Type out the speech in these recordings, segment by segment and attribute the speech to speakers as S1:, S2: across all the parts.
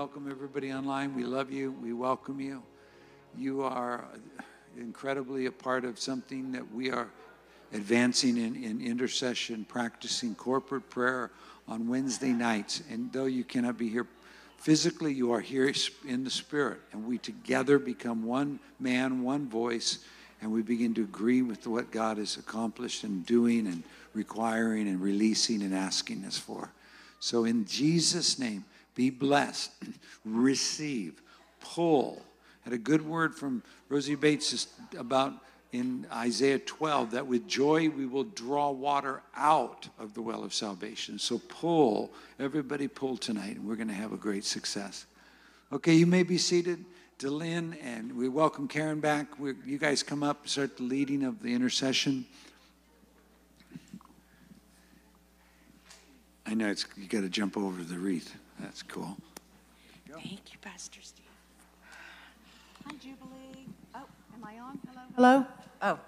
S1: welcome everybody online. We love you. We welcome you. You are incredibly a part of something that we are advancing in, in intercession, practicing corporate prayer on Wednesday nights. And though you cannot be here physically, you are here in the spirit. And we together become one man, one voice, and we begin to agree with what God has accomplished and doing and requiring and releasing and asking us for. So, in Jesus' name, be blessed, receive, pull. Had a good word from Rosie Bates about in Isaiah 12 that with joy we will draw water out of the well of salvation. So pull, everybody pull tonight, and we're going to have a great success. Okay, you may be seated. Delin, and we welcome Karen back. We're, you guys come up, start the leading of the intercession. I know it's you got to jump over the wreath. That's cool.
S2: Thank you, Pastor Steve.
S3: Hi, Jubilee. Oh, am I on? Hello. Hello. Oh,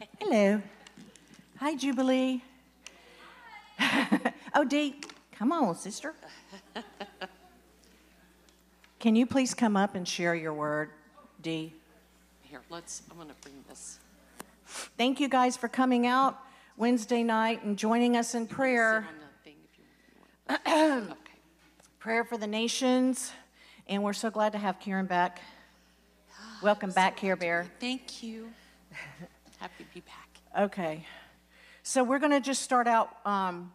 S3: hello. Hi, Jubilee. oh, Dee, come on, sister. Can you please come up and share your word, Dee?
S2: Here, let's, I'm going to bring this.
S3: Thank you guys for coming out Wednesday night and joining us in prayer. Prayer for the nations. And we're so glad to have Karen back. Welcome back, Care Bear.
S2: Thank you. Happy to be back.
S3: Okay. So we're going to just start out um,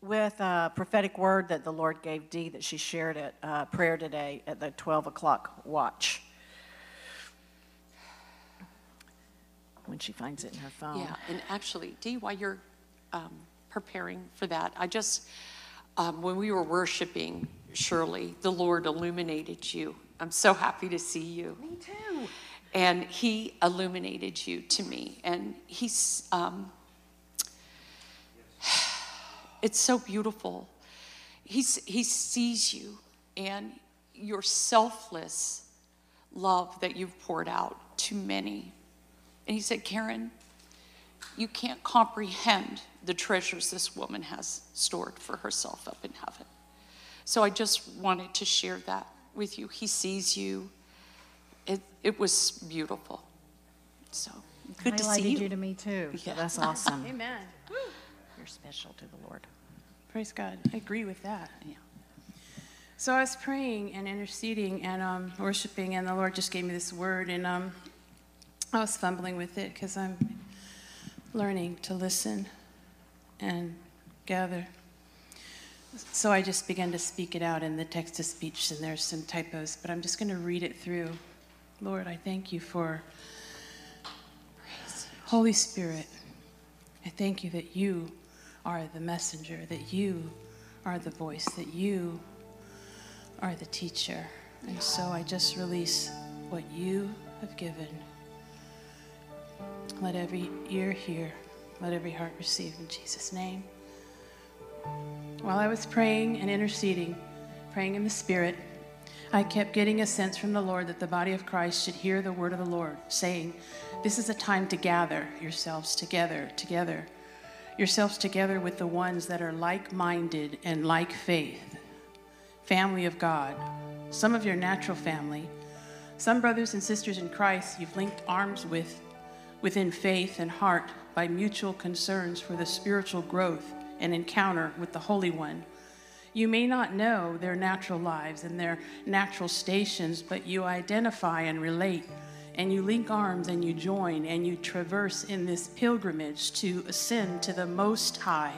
S3: with a prophetic word that the Lord gave Dee that she shared at uh, prayer today at the 12 o'clock watch. When she finds it in her phone.
S2: Yeah, and actually, Dee, while you're um, preparing for that, I just, um, when we were worshiping Shirley, the Lord illuminated you. I'm so happy to see you.
S3: Me too.
S2: And He illuminated you to me. And He's, um, it's so beautiful. He's, he sees you and your selfless love that you've poured out to many. And He said, Karen, you can't comprehend the treasures this woman has stored for herself up in heaven. So I just wanted to share that with you. He sees you. It, it was beautiful. So good to see you.
S3: you to me too. Yeah. So that's awesome.
S4: Amen.
S3: You're special to the Lord.
S4: Praise God. I agree with that. Yeah. So I was praying and interceding and um, worshiping, and the Lord just gave me this word, and um, I was fumbling with it because I'm learning to listen and gather. So I just began to speak it out in the text to speech, and there's some typos, but I'm just going to read it through. Lord, I thank you for Holy Spirit. I thank you that you are the messenger, that you are the voice, that you are the teacher. And so I just release what you have given. Let every ear hear, let every heart receive in Jesus' name. While I was praying and interceding, praying in the Spirit, I kept getting a sense from the Lord that the body of Christ should hear the word of the Lord, saying, This is a time to gather yourselves together, together, yourselves together with the ones that are like minded and like faith, family of God, some of your natural family, some brothers and sisters in Christ you've linked arms with within faith and heart by mutual concerns for the spiritual growth and encounter with the Holy One. You may not know their natural lives and their natural stations, but you identify and relate, and you link arms and you join and you traverse in this pilgrimage to ascend to the Most High,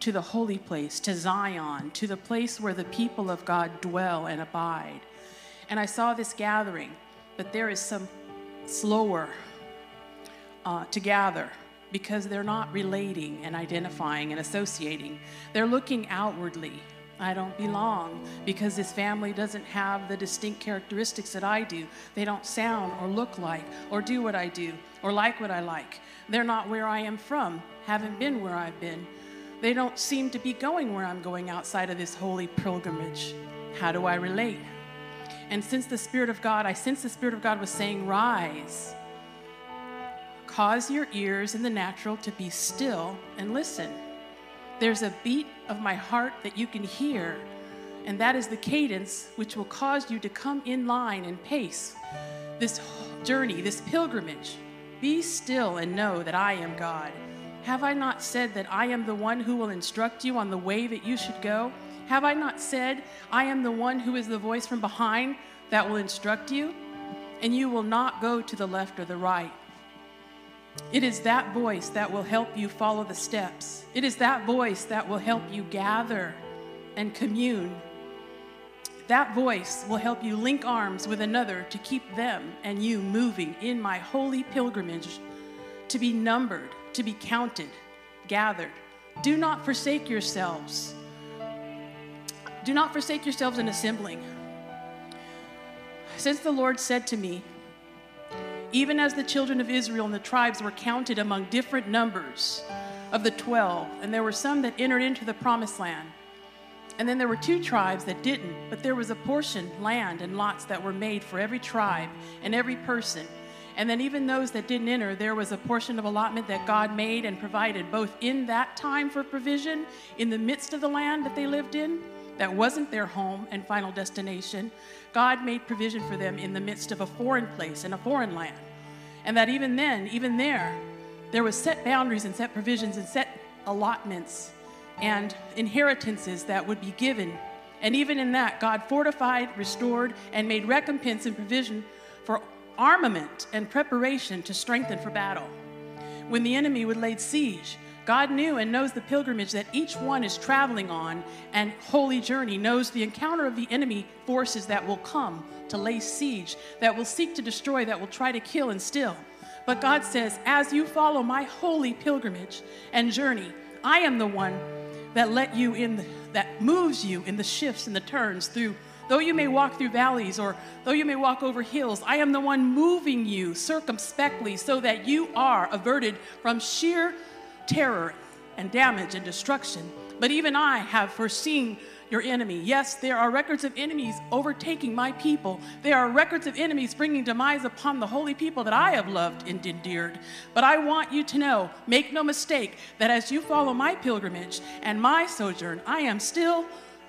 S4: to the holy place, to Zion, to the place where the people of God dwell and abide. And I saw this gathering, but there is some slower uh, to gather because they're not relating and identifying and associating. They're looking outwardly. I don't belong because this family doesn't have the distinct characteristics that I do. They don't sound or look like or do what I do or like what I like. They're not where I am from, haven't been where I've been. They don't seem to be going where I'm going outside of this holy pilgrimage. How do I relate? And since the Spirit of God, I sense the Spirit of God was saying, Rise Cause your ears in the natural to be still and listen. There's a beat of my heart that you can hear, And that is the cadence which will cause you to come in line and pace this journey, this pilgrimage. Be still and know that I am God. Have I not said that I am the one who will instruct you on the way that you should go? Have I not said, I am the one who is the voice from behind that will instruct you? And you will not go to the left or the right. It is that voice that will help you follow the steps. It is that voice that will help you gather and commune. That voice will help you link arms with another to keep them and you moving in my holy pilgrimage to be numbered, to be counted, gathered. Do not forsake yourselves. Do not forsake yourselves in assembling. Since the Lord said to me, even as the children of Israel and the tribes were counted among different numbers of the 12, and there were some that entered into the promised land. And then there were two tribes that didn't, but there was a portion, land, and lots that were made for every tribe and every person. And then, even those that didn't enter, there was a portion of allotment that God made and provided both in that time for provision, in the midst of the land that they lived in, that wasn't their home and final destination. God made provision for them in the midst of a foreign place, in a foreign land. And that even then, even there, there was set boundaries and set provisions and set allotments and inheritances that would be given. And even in that, God fortified, restored, and made recompense and provision for armament and preparation to strengthen for battle. When the enemy would lay siege, God knew and knows the pilgrimage that each one is traveling on and holy journey, knows the encounter of the enemy forces that will come to lay siege, that will seek to destroy, that will try to kill and steal. But God says, as you follow my holy pilgrimage and journey, I am the one that let you in, the, that moves you in the shifts and the turns through Though you may walk through valleys or though you may walk over hills, I am the one moving you circumspectly so that you are averted from sheer terror and damage and destruction. But even I have foreseen your enemy. Yes, there are records of enemies overtaking my people. There are records of enemies bringing demise upon the holy people that I have loved and endeared. But I want you to know, make no mistake, that as you follow my pilgrimage and my sojourn, I am still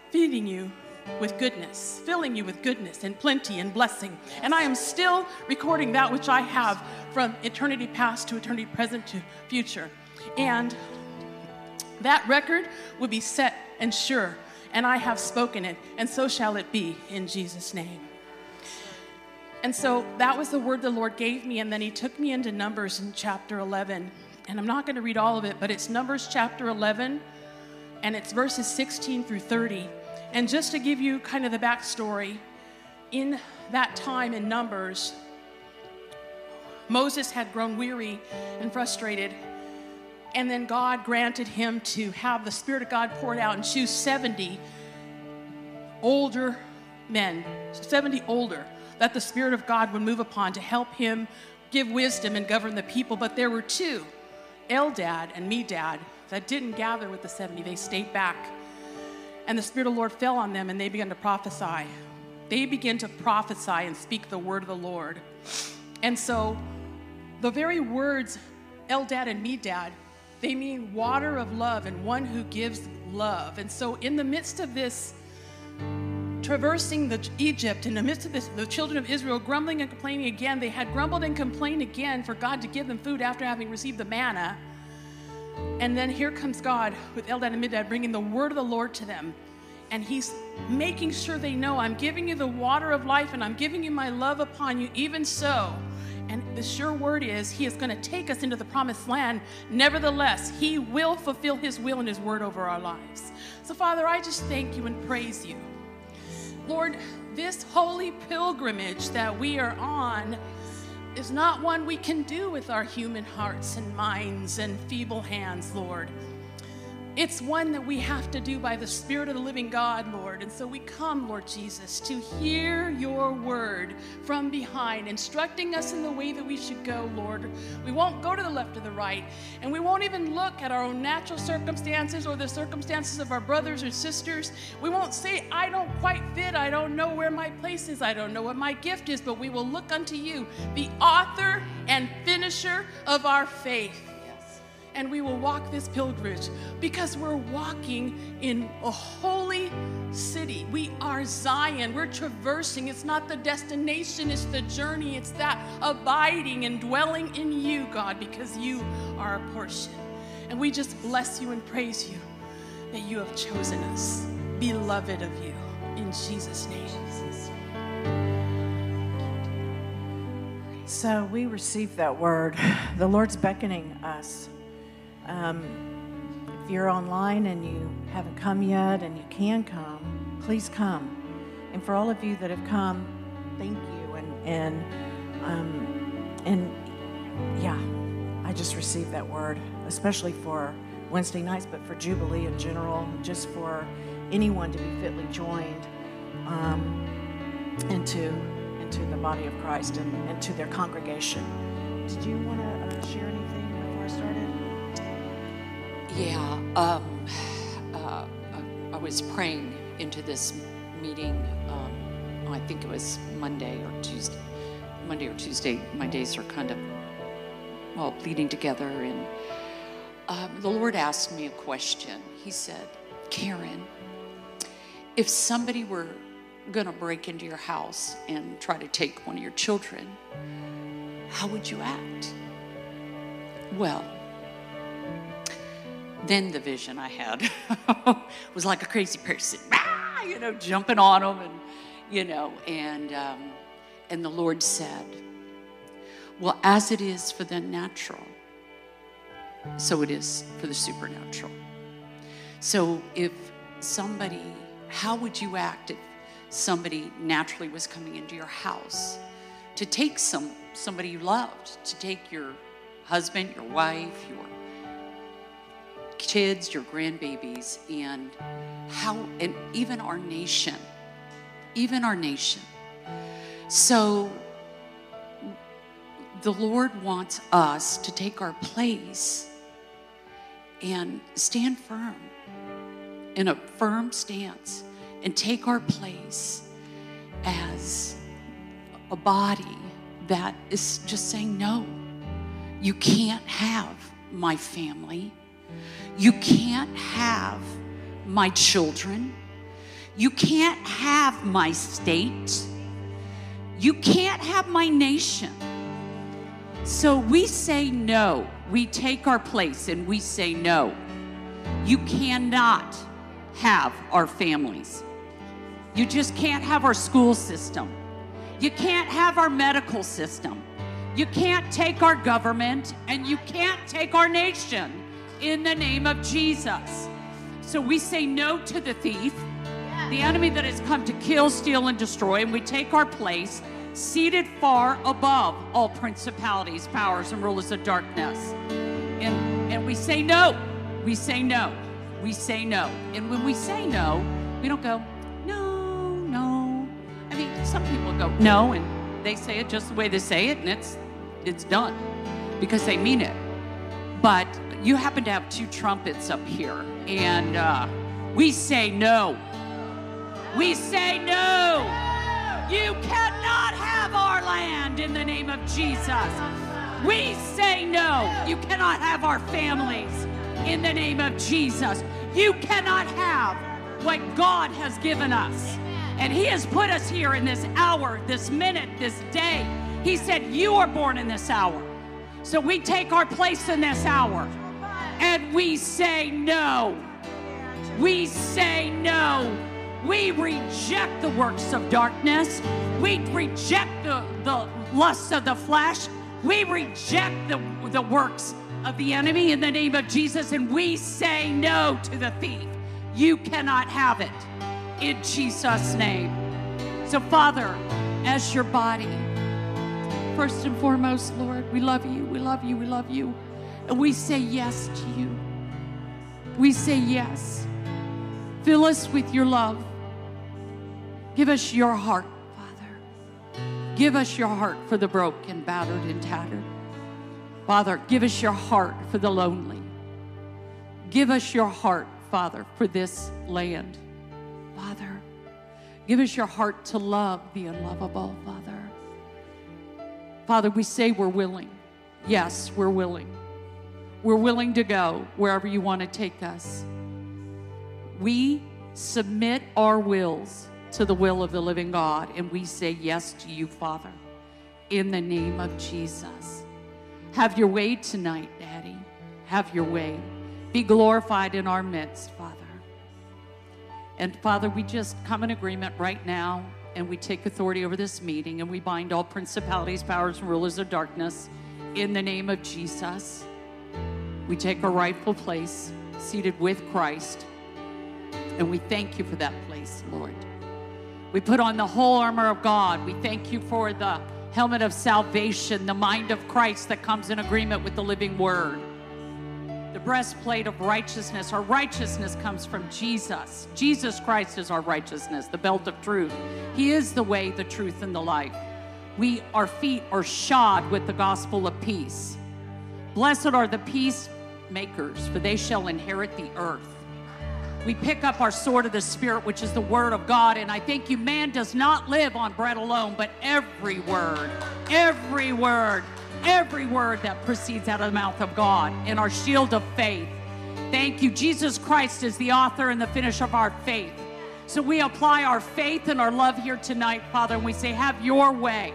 S4: feeding you with goodness, filling you with goodness and plenty and blessing. And I am still recording that which I have from eternity past to eternity present to future. And that record will be set and sure, and I have spoken it, and so shall it be in Jesus' name. And so that was the word the Lord gave me, and then He took me into Numbers in chapter 11. And I'm not going to read all of it, but it's Numbers chapter 11, and it's verses 16 through 30. And just to give you kind of the backstory, in that time in Numbers, Moses had grown weary and frustrated. And then God granted him to have the Spirit of God poured out and choose 70 older men, 70 older, that the Spirit of God would move upon to help him give wisdom and govern the people. But there were two, Eldad and Medad, that didn't gather with the 70. They stayed back and the Spirit of the Lord fell on them and they began to prophesy. They began to prophesy and speak the word of the Lord. And so the very words Eldad and Medad, they mean water of love and one who gives love. And so in the midst of this, traversing the Egypt, in the midst of this, the children of Israel grumbling and complaining again, they had grumbled and complained again for God to give them food after having received the manna. And then here comes God with Eldad and Medad bringing the word of the Lord to them. And he's making sure they know I'm giving you the water of life and I'm giving you my love upon you, even so. And the sure word is he is going to take us into the promised land. Nevertheless, he will fulfill his will and his word over our lives. So, Father, I just thank you and praise you. Lord, this holy pilgrimage that we are on is not one we can do with our human hearts and minds and feeble hands, Lord. It's one that we have to do by the Spirit of the living God, Lord. And so we come, Lord Jesus, to hear your word from behind, instructing us in the way that we should go, Lord. We won't go to the left or the right, and we won't even look at our own natural circumstances or the circumstances of our brothers or sisters. We won't say, I don't quite fit, I don't know where my place is, I don't know what my gift is, but we will look unto you, the author and finisher of our faith. And we will walk this pilgrimage because we're walking in a holy city. We are Zion. We're traversing. It's not the destination, it's the journey. It's that abiding and dwelling in you, God, because you are a portion. And we just bless you and praise you that you have chosen us, beloved of you. In Jesus' name.
S3: So we received that word. The Lord's beckoning us. Um, if you're online and you haven't come yet and you can come, please come. And for all of you that have come, thank you. And and um, and yeah, I just received that word, especially for Wednesday nights, but for Jubilee in general, just for anyone to be fitly joined um, into into the body of Christ and, and to their congregation. Did you want to uh, share anything before I started?
S2: Yeah, um, uh, I, was praying into this meeting. Um, I think it was Monday or Tuesday. Monday or Tuesday. My days are kind of all bleeding together, and um, the Lord asked me a question. He said, "Karen, if somebody were going to break into your house and try to take one of your children, how would you act?" Well, then the vision I had was like a crazy person, ah, you know, jumping on them, and you know, and um, and the Lord said, "Well, as it is for the natural, so it is for the supernatural." So if somebody, how would you act if somebody naturally was coming into your house to take some somebody you loved, to take your husband, your wife, your kids, your grandbabies, and how, and even our nation, even our nation. So the Lord wants us to take our place and stand firm in a firm stance and take our place as a body that is just saying, no, you can't have my family. You can't have my children. You can't have my state. You can't have my nation. So we say no. We take our place and we say no. You cannot have our families. You just can't have our school system. You can't have our medical system. You can't take our government and you can't take our nation in the name of Jesus. So we say no to the thief, the enemy that has come to kill, steal, and destroy, and we take our place seated far above all principalities, powers, and rulers of darkness. And, and we say no. We say no. We say no. And when we say no, we don't go, no, no. I mean, some people go, no, and they say it just the way they say it, and it's it's done because they mean it. But you happen to have two trumpets up here, and uh, we say no. We say no. You cannot have our land in the name of Jesus. We say no. You cannot have our families in the name of Jesus. You cannot have what God has given us. And He has put us here in this hour, this minute, this day. He said, You are born in this hour. So we take our place in this hour and we say no. We say no. We reject the works of darkness. We reject the, the lusts of the flesh. We reject the, the works of the enemy in the name of Jesus. And we say no to the thief. You cannot have it in Jesus' name. So, Father, as your body, first and foremost, Lord, we love you, we love you, we love you. And we say yes to you. We say yes. Fill us with your love. Give us your heart, Father. Give us your heart for the broken, battered, and tattered. Father, give us your heart for the lonely. Give us your heart, Father, for this land. Father, give us your heart to love the unlovable, Father. Father, we say we're willing. Yes, we're willing. We're willing to go wherever you want to take us. We submit our wills to the will of the living God, and we say yes to you, Father, in the name of Jesus. Have your way tonight, Daddy. Have your way. Be glorified in our midst, Father. And Father, we just come in agreement right now and we take authority over this meeting and we bind all principalities, powers, and rulers of darkness in the name of Jesus. We take our rightful place, seated with Christ, and we thank you for that place, Lord. We put on the whole armor of God. We thank you for the helmet of salvation, the mind of Christ that comes in agreement with the living word the breastplate of righteousness. Our righteousness comes from Jesus. Jesus Christ is our righteousness, the belt of truth. He is the way, the truth, and the life. We, our feet are shod with the gospel of peace. Blessed are the peacemakers, for they shall inherit the earth. We pick up our sword of the Spirit, which is the word of God. And I thank you, man does not live on bread alone, but every word, every word every word that proceeds out of the mouth of God in our shield of faith. Thank you. Jesus Christ is the author and the finish of our faith. So we apply our faith and our love here tonight, Father, and we say, Have your way.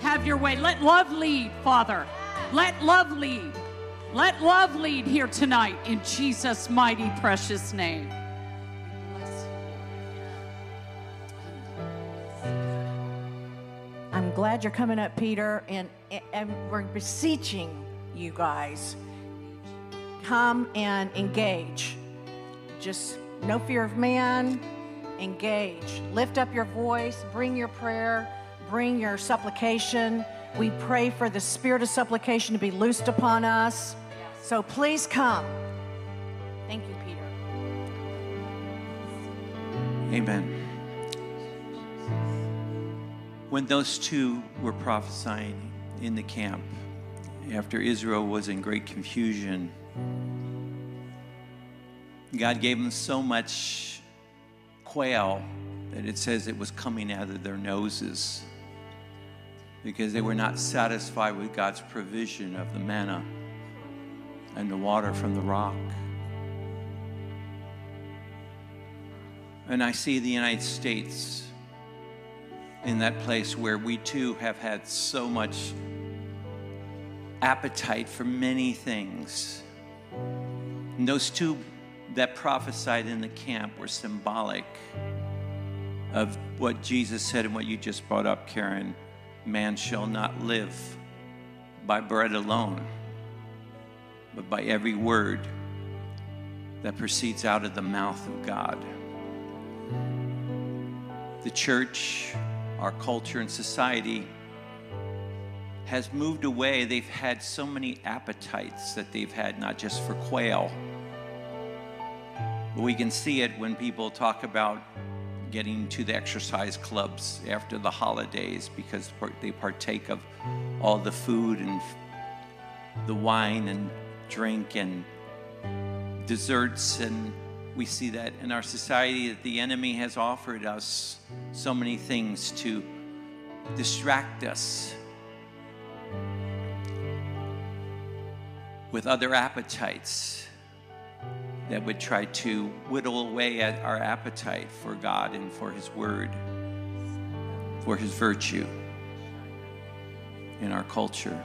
S2: Have your way. Let love lead, Father. Let love lead. Let love lead here tonight in Jesus' mighty, precious name.
S3: I'm glad you're coming up, Peter, and, and we're beseeching you guys. Come and engage. Just no fear of man, engage. Lift up your voice, bring your prayer, bring your supplication. We pray for the spirit of supplication to be loosed upon us. So please come. Thank you, Peter.
S5: Amen when those two were prophesying in the camp, after Israel was in great confusion, God gave them so much quail that it says it was coming out of their noses because they were not satisfied with God's provision of the manna and the water from the rock. And I see the United States in that place where we too have had so much appetite for many things. And those two that prophesied in the camp were symbolic of what Jesus said and what you just brought up, Karen. Man shall not live by bread alone, but by every word that proceeds out of the mouth of God. The church our culture and society has moved away. They've had so many appetites that they've had, not just for quail. But we can see it when people talk about getting to the exercise clubs after the holidays because they partake of all the food and the wine and drink and desserts and we see that in our society that the enemy has offered us so many things to distract us with other appetites that would try to whittle away at our appetite for God and for His Word, for His virtue in our culture.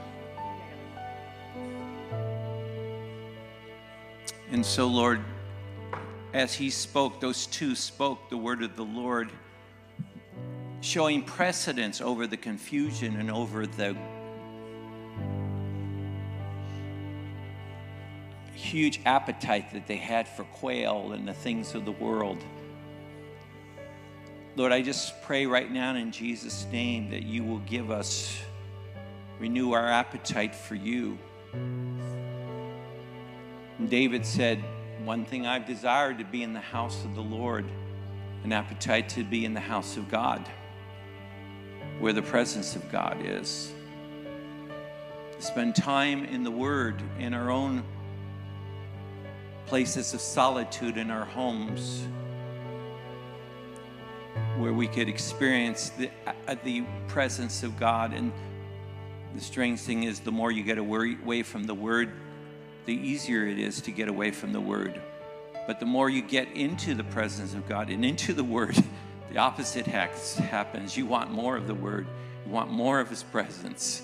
S5: And so, Lord, as he spoke, those two spoke the word of the Lord, showing precedence over the confusion and over the huge appetite that they had for quail and the things of the world. Lord, I just pray right now in Jesus' name that you will give us, renew our appetite for you. And David said, one thing I've desired to be in the house of the Lord, an appetite to be in the house of God, where the presence of God is. Spend time in the Word, in our own places of solitude in our homes, where we could experience the, uh, the presence of God. And the strange thing is, the more you get away from the Word, the easier it is to get away from the Word. But the more you get into the presence of God and into the Word, the opposite happens. You want more of the Word, you want more of His presence.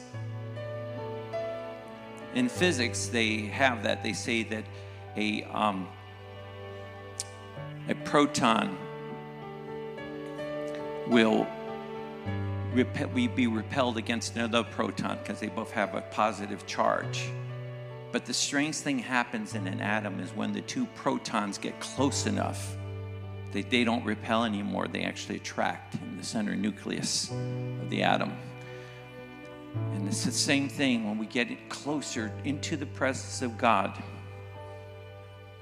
S5: In physics, they have that. They say that a, um, a proton will repel, be repelled against another proton because they both have a positive charge. But the strange thing happens in an atom is when the two protons get close enough, they, they don't repel anymore, they actually attract in the center nucleus of the atom. And it's the same thing when we get closer into the presence of God,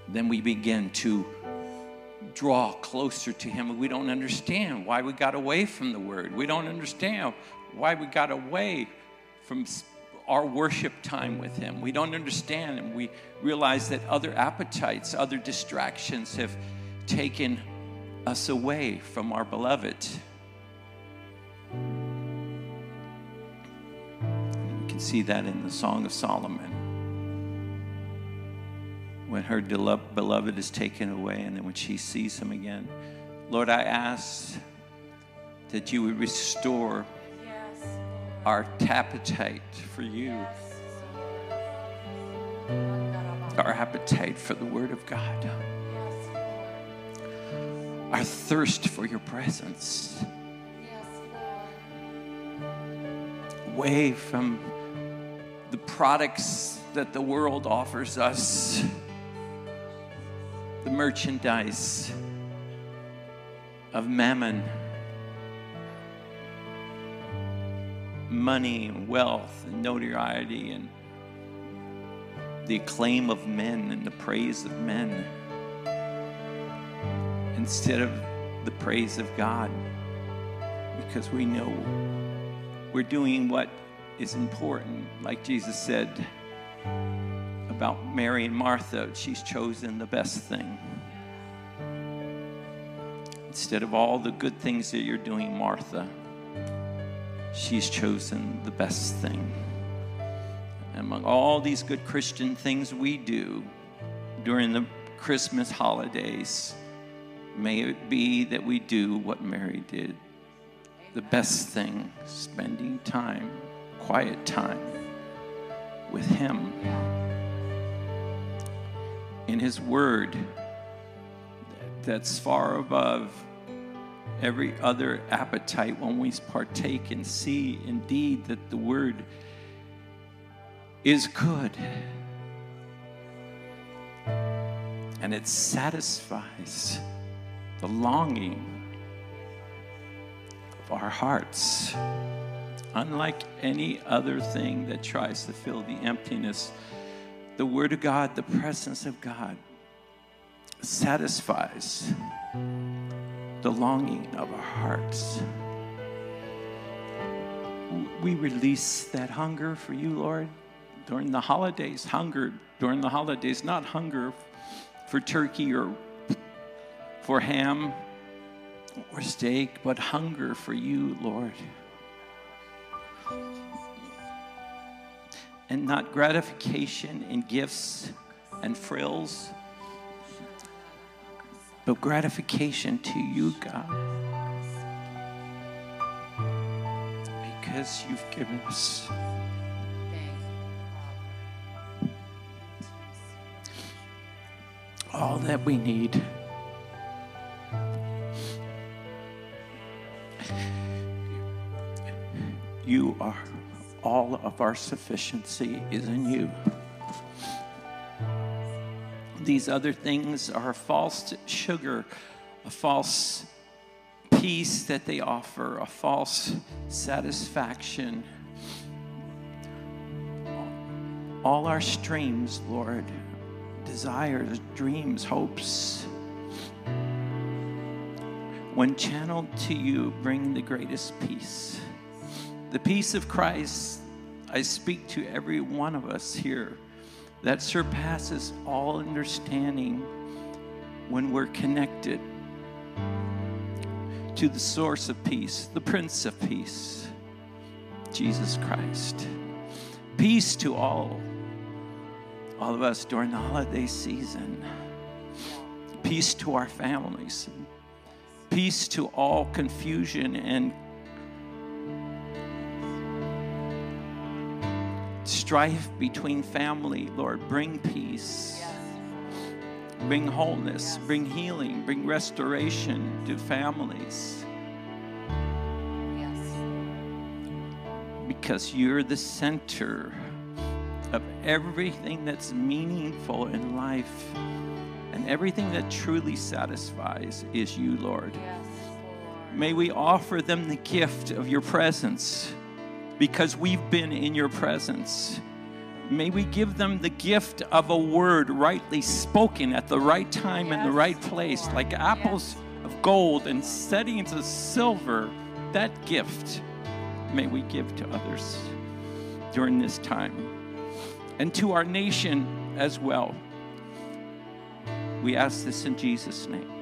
S5: then we begin to draw closer to Him. We don't understand why we got away from the Word. We don't understand why we got away from our worship time with Him. We don't understand, and we realize that other appetites, other distractions have taken us away from our beloved. You can see that in the Song of Solomon. When her beloved is taken away, and then when she sees him again. Lord, I ask that you would restore our appetite for you, our appetite for the Word of God, our thirst for your presence. Away from the products that the world offers us, the merchandise of mammon. Money and wealth and notoriety and the acclaim of men and the praise of men instead of the praise of God because we know we're doing what is important. Like Jesus said about Mary and Martha, she's chosen the best thing. Instead of all the good things that you're doing, Martha she's chosen the best thing. Among all these good Christian things we do during the Christmas holidays, may it be that we do what Mary did the best thing, spending time, quiet time with Him. In His Word, that's far above every other appetite when we partake and see indeed that the word is good and it satisfies the longing of our hearts. Unlike any other thing that tries to fill the emptiness, the Word of God, the presence of God, satisfies the longing of our hearts. We release that hunger for you, Lord, during the holidays. Hunger during the holidays, not hunger for turkey or for ham or steak, but hunger for you, Lord. And not gratification in gifts and frills but gratification to you, God. Because you've given us. All that we need. You are all of our sufficiency is in you these other things are false sugar, a false peace that they offer, a false satisfaction. All our streams, Lord, desires, dreams, hopes, when channeled to you, bring the greatest peace. The peace of Christ, I speak to every one of us here that surpasses all understanding when we're connected to the source of peace, the Prince of Peace, Jesus Christ. Peace to all, all of us during the holiday season. Peace to our families. Peace to all confusion and strife between family, Lord. Bring peace. Bring wholeness, bring healing, bring restoration to families. Because you're the center of everything that's meaningful in life. And everything that truly satisfies is you, Lord. May we offer them the gift of your presence because we've been in your presence. May we give them the gift of a word rightly spoken at the right time and the right place, like apples of gold and settings of silver. That gift may we give to others during this time and to our nation as well. We ask this in Jesus' name.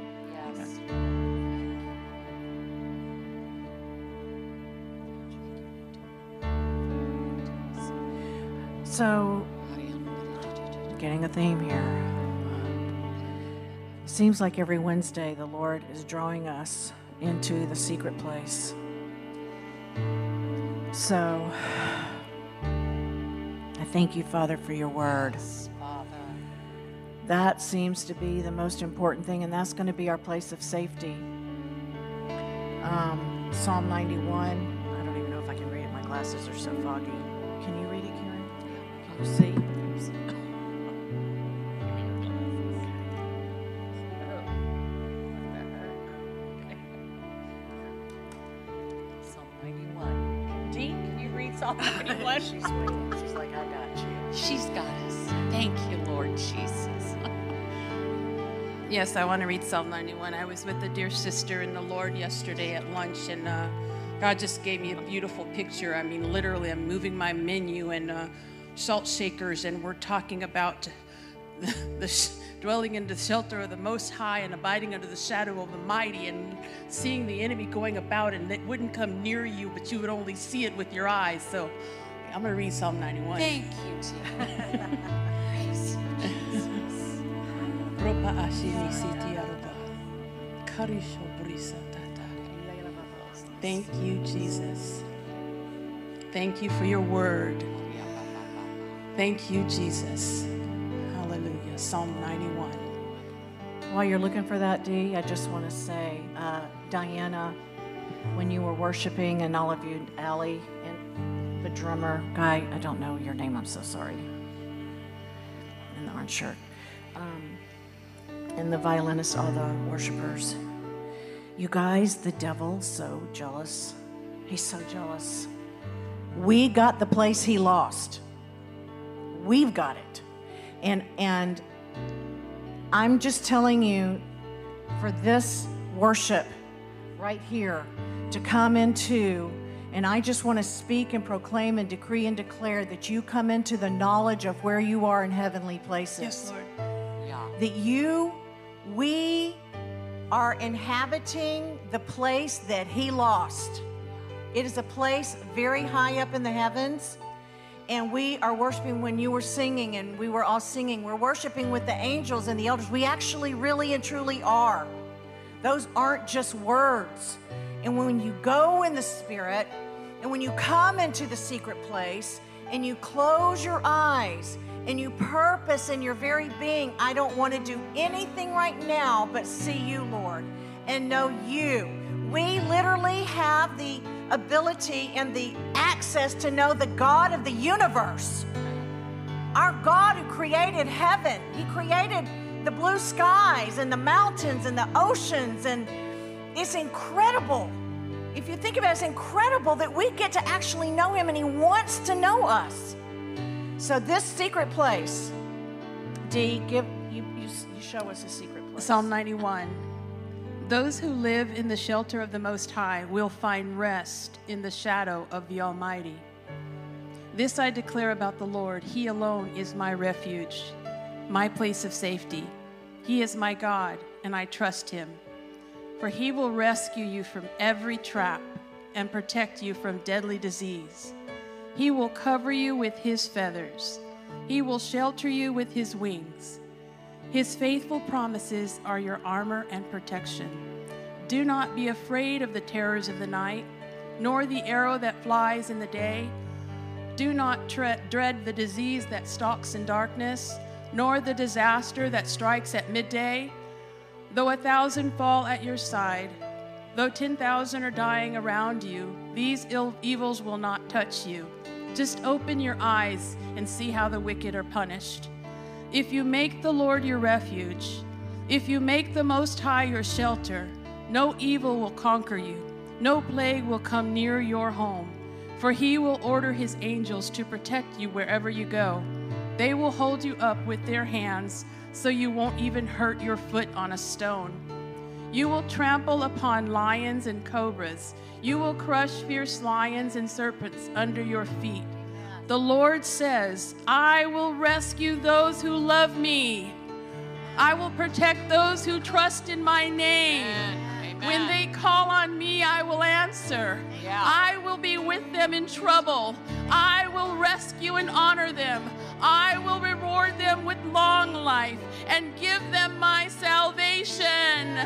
S3: So, getting a theme here. Seems like every Wednesday the Lord is drawing us into the secret place. So, I thank you, Father, for your word. That seems to be the most important thing, and that's going to be our place of safety. Um, Psalm 91. I don't even know if I can read it. My glasses are so foggy.
S2: Psalm 91?
S3: She's waiting. She's like, I got you.
S2: She's got us. Thank you, Lord Jesus.
S4: Yes, I want to read Psalm 91. I was with a dear sister in the Lord yesterday at lunch, and uh, God just gave me a beautiful picture. I mean, literally, I'm moving my menu and uh, salt shakers, and we're talking about the, the dwelling in the shelter of the Most High and abiding under the shadow of the Mighty, and seeing the enemy going about, and it wouldn't come near you, but you would only see it with your eyes. So, I'm going to read Psalm 91.
S2: Thank you, Jean. Praise you, Jesus.
S4: Ropa ashini siti aruba. Karisho brisa tata. Thank you, Jesus. Thank you for your word. Thank you, Jesus. Hallelujah. Psalm 91.
S3: While you're looking for that, Dee, I just want to say, uh, Diana, when you were worshiping, and all of you, Allie, and the drummer guy, I don't know your name, I'm so sorry, in the orange shirt, um, and the violinist, all the worshipers. You guys, the devil's so jealous. He's so jealous. We got the place he lost. We've got it. And, and I'm just telling you for this worship right here to come into, and I just want to speak and proclaim and decree and declare that you come into the knowledge of where you are in heavenly places.
S4: Yes, Lord. Yeah.
S3: That you, we are inhabiting the place that He lost. It is a place very high up in the heavens and we are worshiping when you were singing and we were all singing. We're worshiping with the angels and the elders. We actually really and truly are. Those aren't just words. And when you go in the Spirit and when you come into the secret place and you close your eyes and you purpose in your very being, I don't want to do anything right now but see you, Lord, and know you. We literally have the ability and the access to know the God of the universe. Our God who created heaven, He created the blue skies and the mountains and the oceans, and it's incredible. If you think about it, it's incredible that we get to actually know Him and He wants to know us. So, this secret place, Dee, give you, you, you show us a secret place.
S4: Psalm 91. Those who live in the shelter of the Most High will find rest in the shadow of the Almighty. This I declare about the Lord He alone is my refuge, my place of safety. He is my God, and I trust Him. For He will rescue you from every trap and protect you from deadly disease. He will cover you with His feathers, He will shelter you with his wings. His faithful promises are your armor and protection. Do not be afraid of the terrors of the night, nor the arrow that flies in the day. Do not tre- dread the disease that stalks in darkness, nor the disaster that strikes at midday. Though a thousand fall at your side, though 10,000 are dying around you, these Ill- evils will not touch you. Just open your eyes and see how the wicked are punished. If you make the Lord your refuge, if you make the Most High your shelter, no evil will conquer you, no plague will come near your home, for he will order his angels to protect you wherever you go. They will hold you up with their hands so you won't even hurt your foot on a stone. You will trample upon lions and cobras. You will crush fierce lions and serpents under your feet. The Lord says, I will rescue those who love me. I will protect those who trust in my name. When they call on me, I will answer.
S2: Yeah.
S4: I will be with them in trouble. I will rescue and honor them. I will reward them with long life and give them my salvation.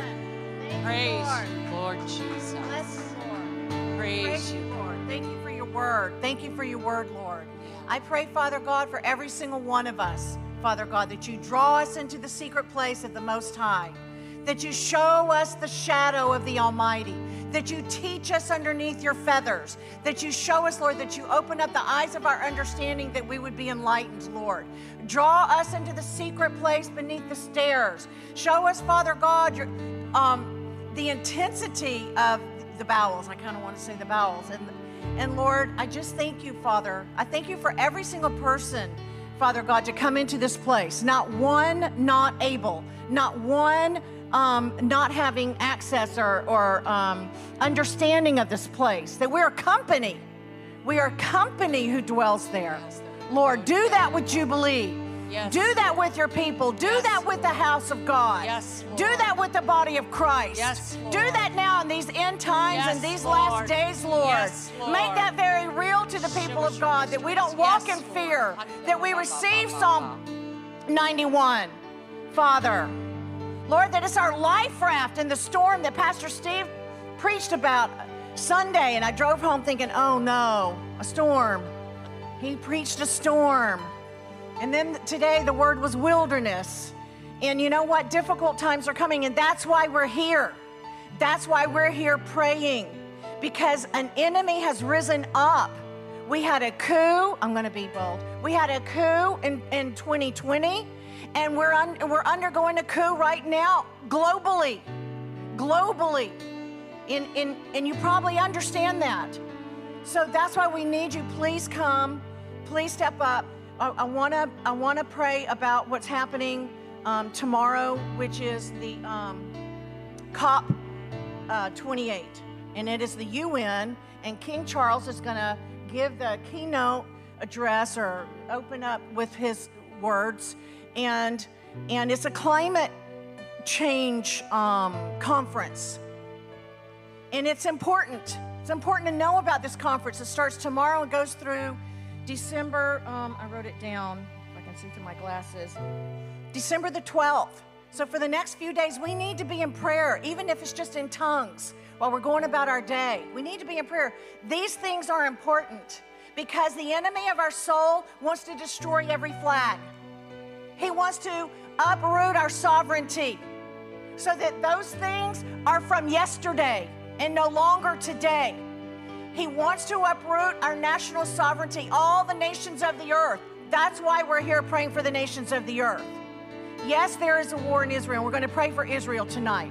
S2: Praise you, Lord Jesus.
S3: Bless you, Lord.
S2: Praise
S3: Praise
S2: you.
S3: you, Lord. Thank you for your word. Thank you for your word, Lord. I pray, Father God, for every single one of us, Father God, that you draw us into the secret place of the Most High, that you show us the shadow of the Almighty, that you teach us underneath your feathers, that you show us, Lord, that you open up the eyes of our understanding that we would be enlightened, Lord. Draw us into the secret place beneath the stairs. Show us, Father God, your, um, the intensity of the bowels. I kind of want to say the bowels. And, and Lord, I just thank you, Father. I thank you for every single person, Father God, to come into this place. Not one not able, not one um, not having access or, or um, understanding of this place. That we're a company. We are a company who dwells there. Lord, do that with Jubilee.
S2: Yes.
S3: Do that with your people. Do
S2: Yes,
S3: that with the house of God.
S2: Yes,
S3: Do that with the body of Christ.
S2: Yes,
S3: Do that now in these end times and these
S2: Lord.
S3: last days, Lord.
S2: Yes, Lord.
S3: Make that very real to the people of God that we don't walk in
S2: Lord.
S3: fear, that we receive Psalm 91, Father. Lord, that it's our life raft in the storm that Pastor Steve preached about Sunday. And I drove home thinking, oh no, a storm. He preached a storm. And then today the word was wilderness. And you know what? Difficult times are coming, and that's why we're here. That's why we're here praying, because an enemy has risen up. We had a coup, I'm going to be bold. We had a coup in, in 2020, and we're, un, we're undergoing a coup right now, globally. Globally. In, in, and you probably understand that. So that's why we need you. Please come. Please step up. I, I wanna I wanna pray about what's happening um, tomorrow, which is the um, COP uh, 28, and it is the UN. And King Charles is gonna give the keynote address or open up with his words, and and it's a climate change um, conference. And it's important. It's important to know about this conference. It starts tomorrow and goes through December. Um, I wrote it down if I can see through my glasses. December the 12th. So for the next few days, we need to be in prayer, even if it's just in tongues while we're going about our day. We need to be in prayer. These things are important because the enemy of our soul wants to destroy every flag. He wants to uproot our sovereignty so that those things are from yesterday and no longer today. He wants to uproot our national sovereignty, all the nations of the earth. That's why we're here praying for the nations of the earth. Yes, there is a war in Israel. We're going to pray for Israel tonight.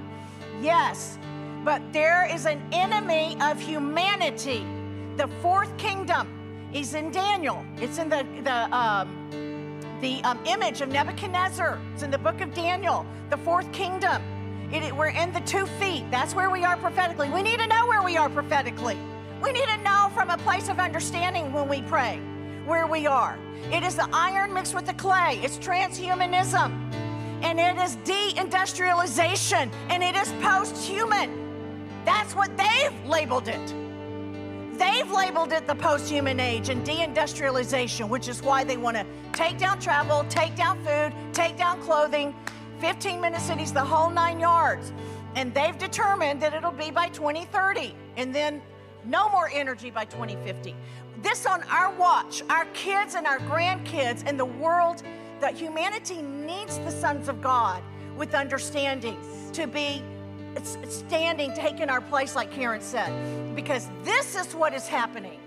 S3: Yes, but there is an enemy of humanity. The fourth kingdom is in Daniel. It's in the the um, the um, image of Nebuchadnezzar. It's in the book of Daniel, the fourth kingdom. It, it- we're in the two feet. That's where we are prophetically. We need to know where we are prophetically. We need to know from a place of understanding when we pray where we are. It is the iron mixed with the clay, it's transhumanism, and it is deindustrialization, and it is post human. That's what they've labeled it. They've labeled it the post human age and deindustrialization, which is why they want to take down travel, take down food, take down clothing, 15 minute cities, the whole nine yards. And they've determined that it'll be by 2030 and then no more energy by 2050. This on our watch, our kids and our grandkids and the world, that humanity needs the sons of God with understanding to be standing, taking our place, like Karen said, because this is what is happening.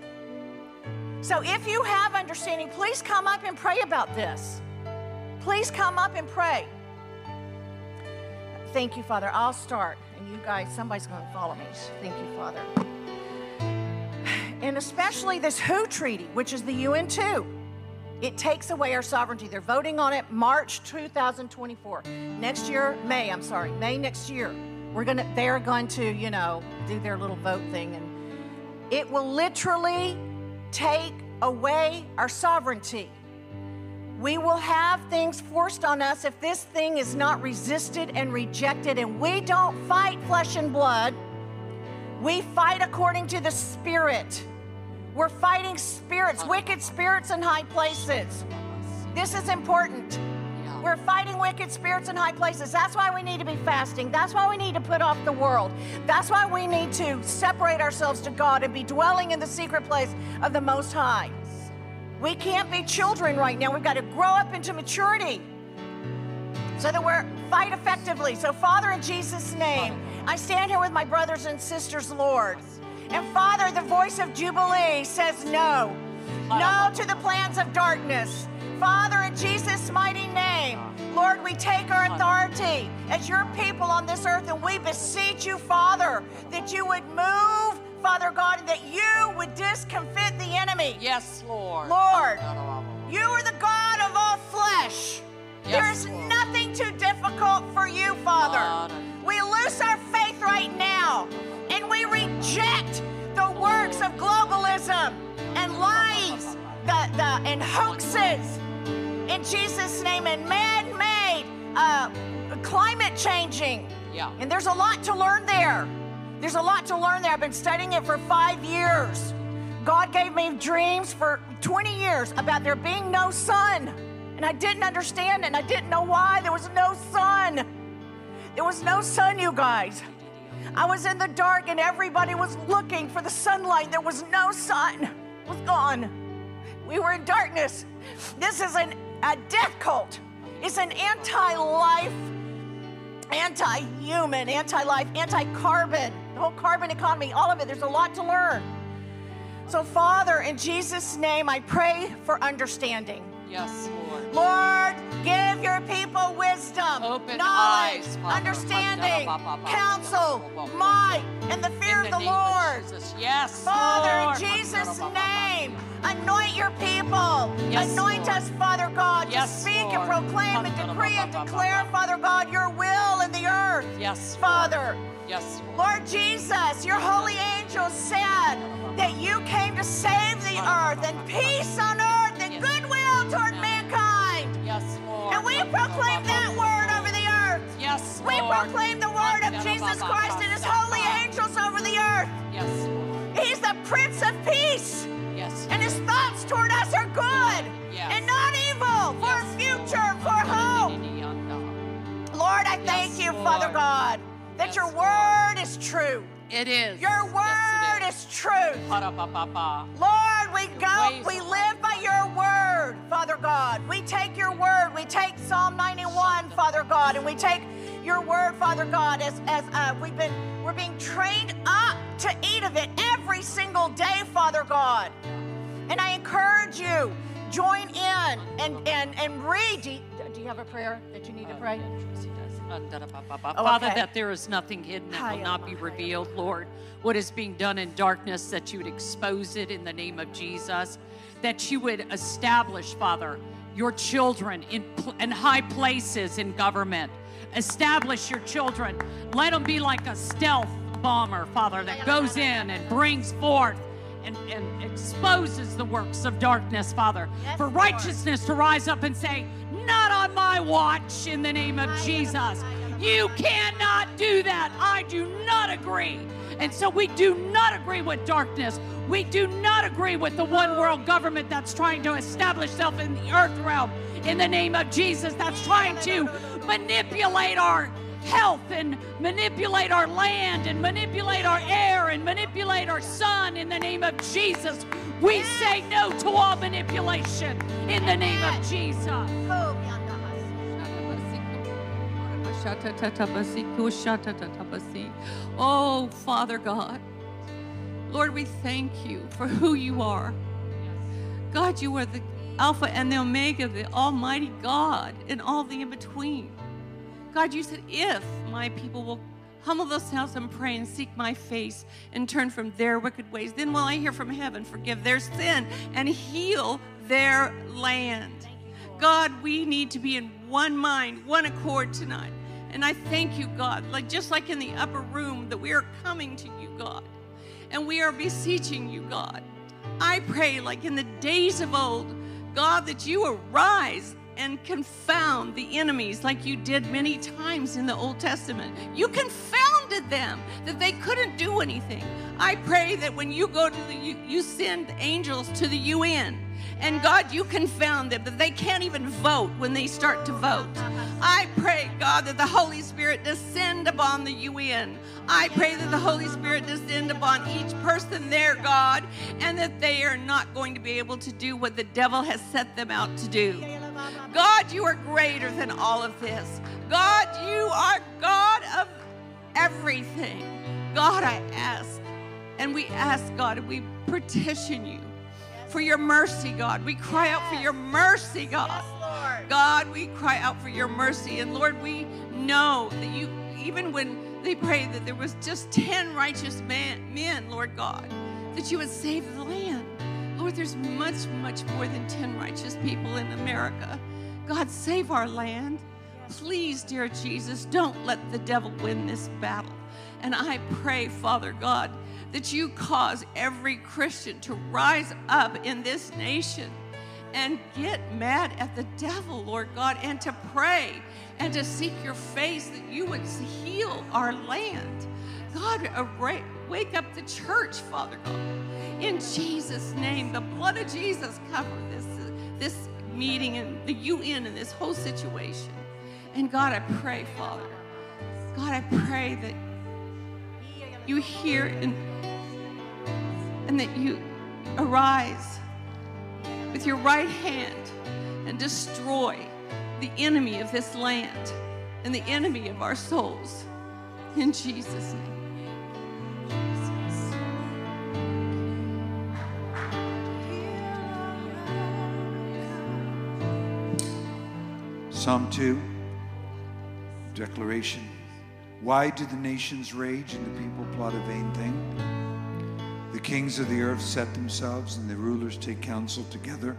S3: So if you have understanding, please come up and pray about this. Please come up and pray. Thank you, Father. I'll start, and you guys, somebody's going to follow me. Thank you, Father. And especially this WHO treaty, which is the UN 2. It takes away our sovereignty. They're voting on it March 2024. Next year, May, I'm sorry, May next year. We're to they're going to, you know, do their little vote thing and it will literally take away our sovereignty. We will have things forced on us if this thing is not resisted and rejected and we don't fight flesh and blood. We fight according to the spirit. We're fighting spirits, wicked spirits in high places. This is important. We're fighting wicked spirits in high places. That's why we need to be fasting. That's why we need to put off the world. That's why we need to separate ourselves to God and be dwelling in the secret place of the Most High. We can't be children right now. We've got to grow up into maturity so that we're fight effectively. So, Father, in Jesus' name, I stand here with my brothers and sisters, Lord. And Father, the voice of Jubilee says no. No to the plans of darkness. Father, in Jesus' mighty name, Lord, we take our authority as your people on this earth and we beseech you, Father, that you would move, Father God, and that you would discomfit the enemy.
S2: Yes, Lord.
S3: Lord, you are the God of all flesh.
S2: Yes,
S3: there is
S2: Lord.
S3: nothing too difficult for you, Father. We lose our faith right now and we reject the works of globalism and lies the, the, and hoaxes in Jesus' name and man made uh, climate changing.
S2: Yeah.
S3: And there's a lot to learn there. There's a lot to learn there. I've been studying it for five years. God gave me dreams for 20 years about there being no sun. And I didn't understand and I didn't know why. There was no sun. There was no sun, you guys. I was in the dark, and everybody was looking for the sunlight. There was no sun, it was gone. We were in darkness. This is an, a death cult. It's an anti life, anti human, anti life, anti carbon, the whole carbon economy, all of it. There's a lot to learn. So, Father, in Jesus' name, I pray for understanding.
S2: Yes, Lord.
S3: Lord, give your people wisdom,
S2: Open
S3: knowledge,
S2: eyes,
S3: understanding, counsel, might, and the fear
S2: In
S3: of the
S2: of
S3: Lord.
S2: Jesus. Yes,
S3: Father,
S2: Lord.
S3: in Jesus' name, anoint your people.
S2: Yes,
S3: anoint
S2: Lord.
S3: us, Father God,
S2: Yes,
S3: to speak
S2: Lord.
S3: and proclaim and decree and declare, Father God, your will in the earth.
S2: Yes.
S3: Father,
S2: Yes, Lord.
S3: Lord Jesus, your holy angels said that you came to save the earth and peace on earth toward mankind.
S2: Yes, Lord.
S3: And we proclaim that word over the earth.
S2: Yes,
S3: We proclaim the word of Jesus Christ and his holy angels over the earth.
S2: Yes, Lord.
S3: He's the Prince of Peace,
S2: Yes.
S3: and his thoughts toward us are good
S2: Yes.
S3: and not evil, for
S2: Yes,
S3: future,
S2: Lord.
S3: for hope. Lord, I thank
S2: Yes,
S3: you, Father God, that your word is true.
S2: It is.
S3: Your
S2: Yes,
S3: word is truth. Lord, we go, we live by your word, Father God. We take your word. We take Psalm 91, Father God, and we take your word, Father God, as, as uh, we've been, we're being trained up to eat of it every single day, Father God. And I encourage you, join in and, and, and read. Do you, do you have a prayer that you need to pray? Oh,
S2: Father, that there is nothing hidden that will not be revealed, Lord. What is being done in darkness, that you would expose it in the name of Jesus. That you would establish, Father, your children in, in high places in government. Establish your children. Let them be like a stealth bomber, Father, that goes in and brings forth and, and exposes the works of darkness, Father.
S3: Yes,
S2: for
S3: Lord.
S2: righteousness to rise up and say, Not on my watch, in the name of Jesus. You cannot do that. I do not
S6: agree. And so we do not agree with darkness. We do not agree with the one world government that's trying to establish itself in the earth realm in the name of Jesus, that's trying to manipulate our health and manipulate our land and manipulate our air and manipulate our sun in the name of Jesus. We say no to all manipulation in the name of Jesus. Oh, Father God. Lord, we thank you for who you are. God, you are the Alpha and the Omega, the Almighty God, and all the in between. God, you said, if my people will humble themselves and pray and seek my face and turn from their wicked ways, then will I hear from heaven, forgive their sin, and heal their land. God, we need to be in one mind, one accord tonight. And I thank you, God, like just like in the upper room, that we are coming to you, God, and we are beseeching you, God. I pray, like in the days of old, God, that you arise and confound the enemies like you did many times in the Old Testament. You confounded them that they couldn't do anything. I pray that when you go to the, you, you send angels to the UN and God, you confound them that they can't even vote when they start to vote. I pray, God, that the Holy Spirit descend upon the UN. I pray that the Holy Spirit descend upon each person there, God, and that they are not going to be able to do what the devil has set them out to do. God, you are greater than all of this. God, you are God of everything. God, I ask, and we ask, God, and we petition you for your mercy, God. We cry out for your mercy, God. God, we cry out for your mercy. And Lord, we know that you, even when they prayed that there was just 10 righteous man, men, Lord God, that you would save the land. Lord, there's much, much more than 10 righteous people in America. God, save our land. Please, dear Jesus, don't let the devil win this battle. And I pray, Father God, that you cause every Christian to rise up in this nation and get mad at the devil, Lord God, and to pray and to seek your face that you would heal our land. God, wake up the church, Father God. In Jesus' name, the blood of Jesus cover this, this meeting and the UN and this whole situation. And God, I pray, Father, God, I pray that you hear and, and that you arise with your right hand and destroy the enemy of this land and the enemy of our souls. In Jesus' name.
S1: Psalm 2, declaration. Why do the nations rage and the people plot a vain thing? The kings of the earth set themselves and the rulers take counsel together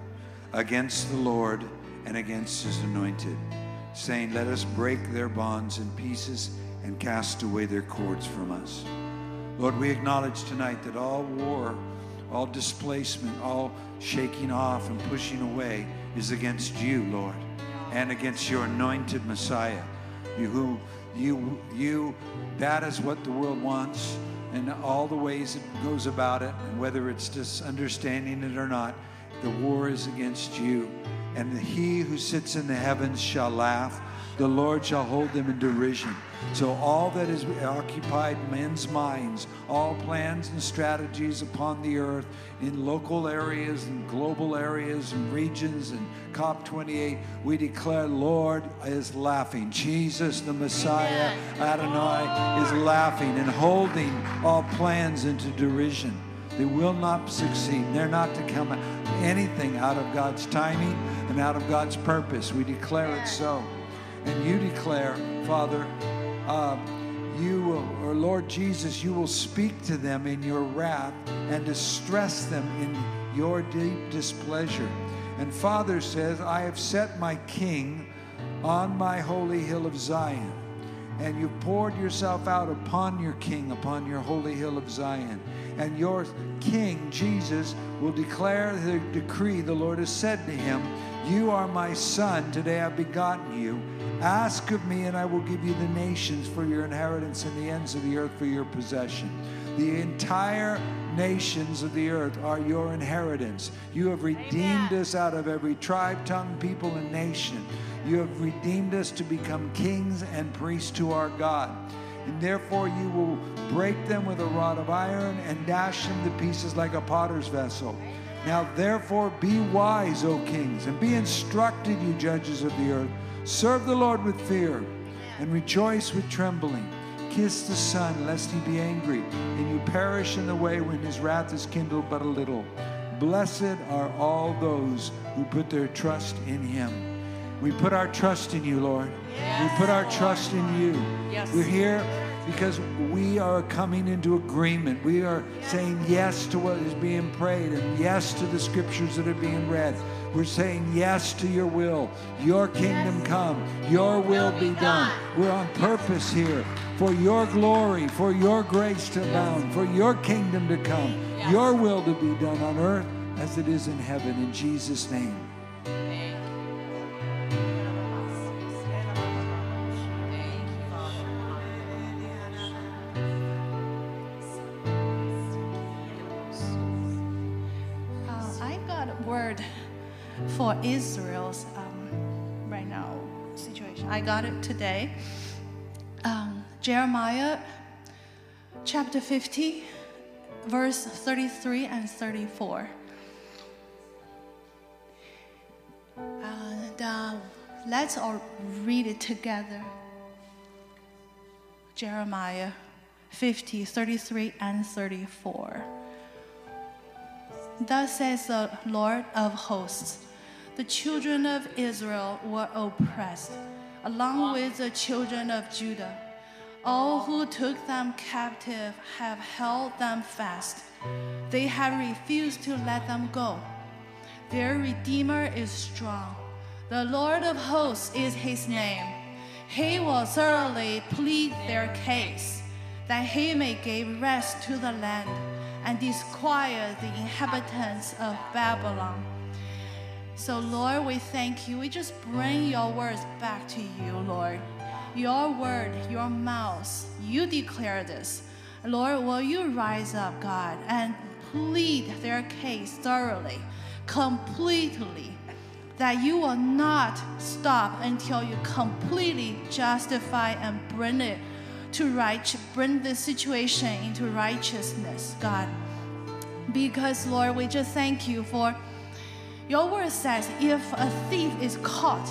S1: against the Lord and against his anointed, saying, Let us break their bonds in pieces and cast away their cords from us. Lord, we acknowledge tonight that all war, all displacement, all shaking off and pushing away is against you, Lord and against your anointed Messiah. You who you you that is what the world wants and all the ways it goes about it and whether it's just understanding it or not the war is against you and he who sits in the heavens shall laugh the lord shall hold them in derision so, all that has occupied men's minds, all plans and strategies upon the earth in local areas and global areas and regions and COP28, we declare, Lord is laughing. Jesus, the Messiah, Adonai, is laughing and holding all plans into derision. They will not succeed. They're not to come anything out of God's timing and out of God's purpose. We declare it so. And you declare, Father, uh, you will, or Lord Jesus, you will speak to them in your wrath and distress them in your deep displeasure. And Father says, I have set my king on my holy hill of Zion, and you've poured yourself out upon your King, upon your holy hill of Zion. And your King, Jesus, will declare the decree the Lord has said to him You are my son, today I've begotten you. Ask of me, and I will give you the nations for your inheritance and the ends of the earth for your possession. The entire nations of the earth are your inheritance. You have redeemed us out of every tribe, tongue, people, and nation. You have redeemed us to become kings and priests to our God. And therefore you will break them with a rod of iron and dash them to pieces like a potter's vessel. Now therefore be wise, O kings, and be instructed, you judges of the earth. Serve the Lord with fear and rejoice with trembling. Kiss the Son, lest he be angry, and you perish in the way when his wrath is kindled but a little. Blessed are all those who put their trust in him. We put our trust in you, Lord. we put our trust in you.
S2: Yes.
S1: We're here because we are coming into agreement. We are saying yes to what is being prayed and yes to the scriptures that are being read. We're saying yes to your will. Your kingdom come. Your will be done. We're on purpose here for your glory, for your grace to abound, for your kingdom to come, your will to be done on earth as it is in heaven. In Jesus' name.
S7: For Israel's um, right now situation. I got it today. Um, Jeremiah chapter 50, verse 33 and 34. And uh, let's all read it together. Jeremiah 50, 33 and 34. Thus says the Lord of hosts The children of Israel were oppressed, along with the children of Judah. All who took them captive have held them fast. They have refused to let them go. Their Redeemer is strong. The Lord of hosts is his name. He will thoroughly plead their case, that he may give rest to the land and disquiet the inhabitants of Babylon. So, Lord, we thank you. We just bring your words back to you, Lord. Your word, your mouth, you declare this. Lord, will you rise up, God, and plead their case thoroughly, completely, that you will not stop until you completely justify and bring it to right, bring this situation into righteousness, God. Because, Lord, we just thank you for your word says if a thief is caught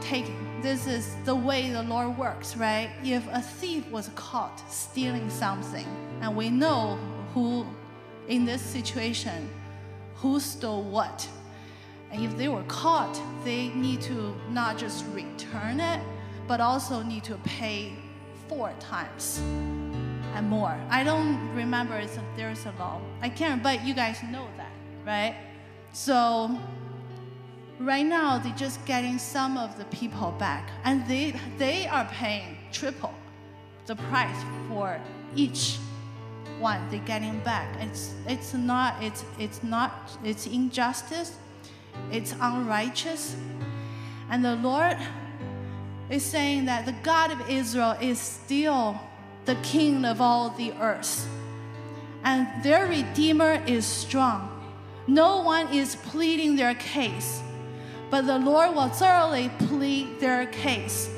S7: taking, this is the way the Lord works, right? If a thief was caught stealing something, and we know who in this situation who stole what, and if they were caught, they need to not just return it, but also need to pay four times and more. I don't remember if there's a law. I can't, but you guys know that, right? So right now they're just getting some of the people back, and they they are paying triple the price for each one they're getting back. It's it's not it's it's not it's injustice, it's unrighteous, and the Lord is saying that the God of Israel is still the king of all the earth. And their Redeemer is strong. No one is pleading their case, but the Lord will thoroughly plead their case.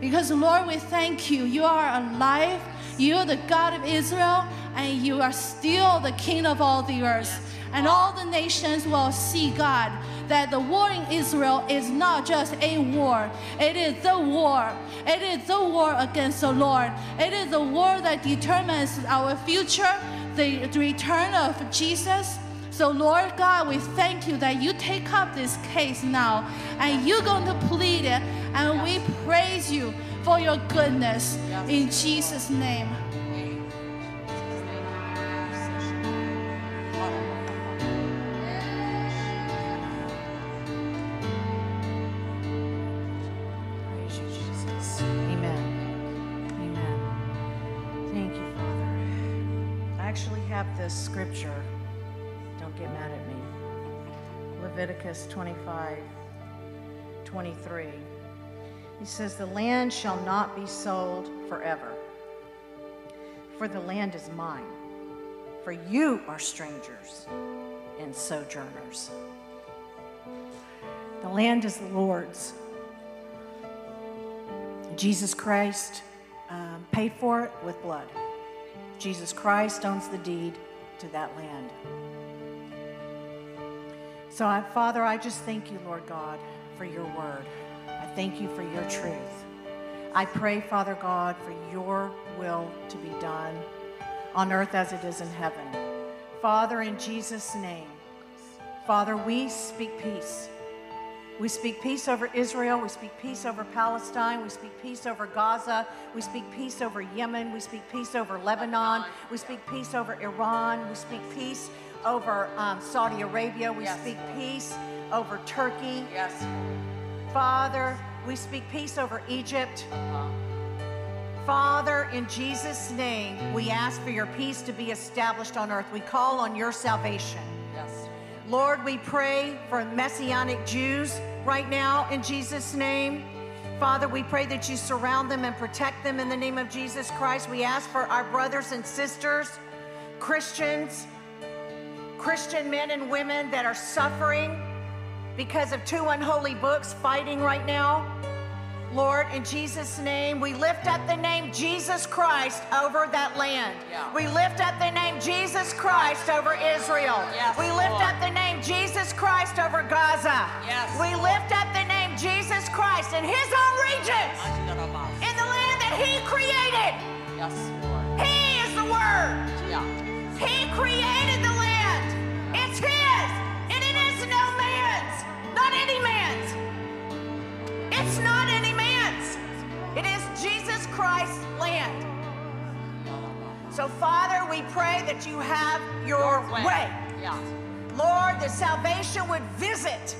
S7: Because, Lord, we thank you. You are alive, you are the God of Israel, and you are still the King of all the earth. And all the nations will see, God, that the war in Israel is not just a war, it is the war. It is the war against the Lord. It is the war that determines our future, the return of Jesus. So, Lord God, we thank you that you take up this case now and you're going to plead it. And we praise you for your goodness in Jesus' name.
S3: scripture Get mad at me. Leviticus 25, 23. He says, The land shall not be sold forever, for the land is mine. For you are strangers and sojourners. The land is the Lord's. Jesus Christ um, paid for it with blood. Jesus Christ owns the deed to that land. So, Father, I just thank you, Lord God, for your word. I thank you for your truth. I pray, Father God, for your will to be done on earth as it is in heaven. Father, in Jesus' name, Father, we speak peace. We speak peace over Israel. We speak peace over Palestine. We speak peace over Gaza. We speak peace over Yemen. We speak peace over Lebanon. We speak peace over Iran. We speak peace over um, Saudi Arabia. We
S2: Yes.
S3: speak peace over Turkey.
S2: Yes.
S3: Father, we speak peace over Egypt. Father, in Jesus' name, we ask for your peace to be established on earth. We call on your salvation.
S2: Yes.
S3: Lord, we pray for Messianic Jews right now in Jesus' name. Father, we pray that you surround them and protect them in the name of Jesus Christ. We ask for our brothers and sisters, Christians, Christian men and women that are suffering because of two unholy books fighting right now. Lord, in Jesus' name, we lift up the name Jesus Christ over that land.
S2: Yeah.
S3: We lift up the name Jesus Christ over Israel.
S2: Yes,
S3: we lift
S2: Lord.
S3: up the name Jesus Christ over Gaza.
S2: Yes.
S3: We lift up the name Jesus Christ in his own regions, in the land that he created.
S2: Yes, Lord.
S3: He is the Word.
S2: Yeah.
S3: He created the any man's. It's not any man's. It is Jesus Christ's land. So, Father, we pray that you have your, way.
S2: Yeah.
S3: Lord, that salvation would visit.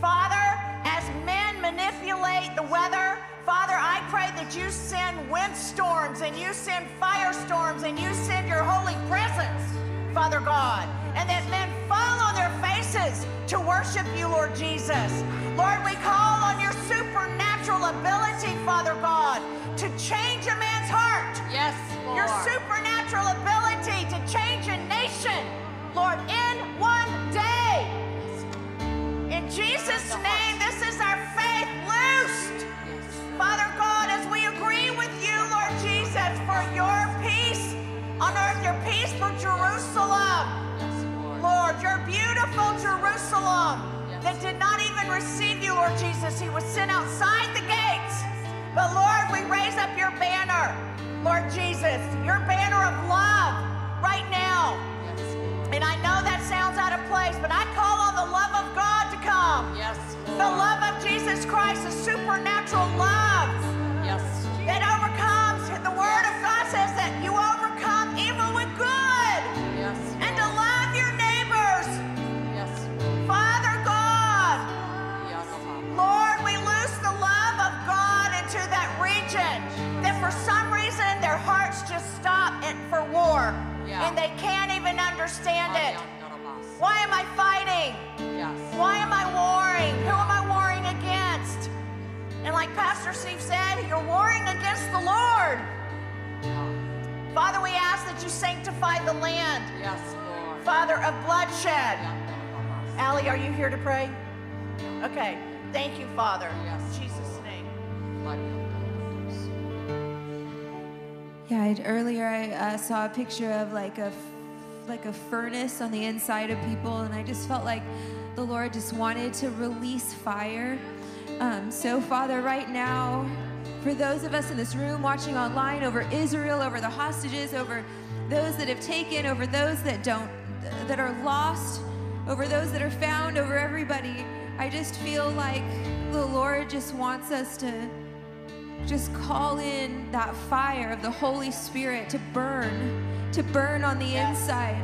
S3: Father, as men manipulate the weather, Father, I pray that you send windstorms and you send firestorms and you send your holy presence, Father God, you, Lord Jesus. Lord, we call on your supernatural ability, Father God, to change a man's heart
S2: Yes, Lord.
S3: your supernatural ability to change a nation, Lord, in one day. In Jesus' name, this is our faith loosed. Father God, as we agree with you, Lord Jesus, for your peace on earth, your peace for Jerusalem. Lord, your beautiful Jerusalem that did not even receive you, Lord Jesus. He was sent outside the gates. But Lord, we raise up your banner, Lord Jesus, your banner of love right now. And I know that sounds out of place, but I call on the love of God to come.
S2: Yes, Lord.
S3: The love of Jesus Christ, the supernatural love
S2: Yes.
S3: that overcomes. And they can't even understand it. Why am I fighting?
S2: Yes.
S3: Why am I warring? Who am I warring against? And like Pastor Steve said, you're warring against the Lord. Father, we ask that you sanctify the land,
S2: Yes, Lord.
S3: Father, of bloodshed. Allie, are you here to pray? Okay. Thank you, Father.
S2: Yes.
S3: In Jesus' name.
S8: Yeah, I'd, earlier I uh, saw a picture of like a like a furnace on the inside of people, and I just felt like the Lord just wanted to release fire. Um, so, Father, right now, for those of us in this room watching online over Israel, over the hostages, over those that have taken, over those that don't, that are lost, over those that are found, over everybody, I just feel like the Lord just wants us to just call in that fire of the Holy Spirit to burn, to burn on the inside.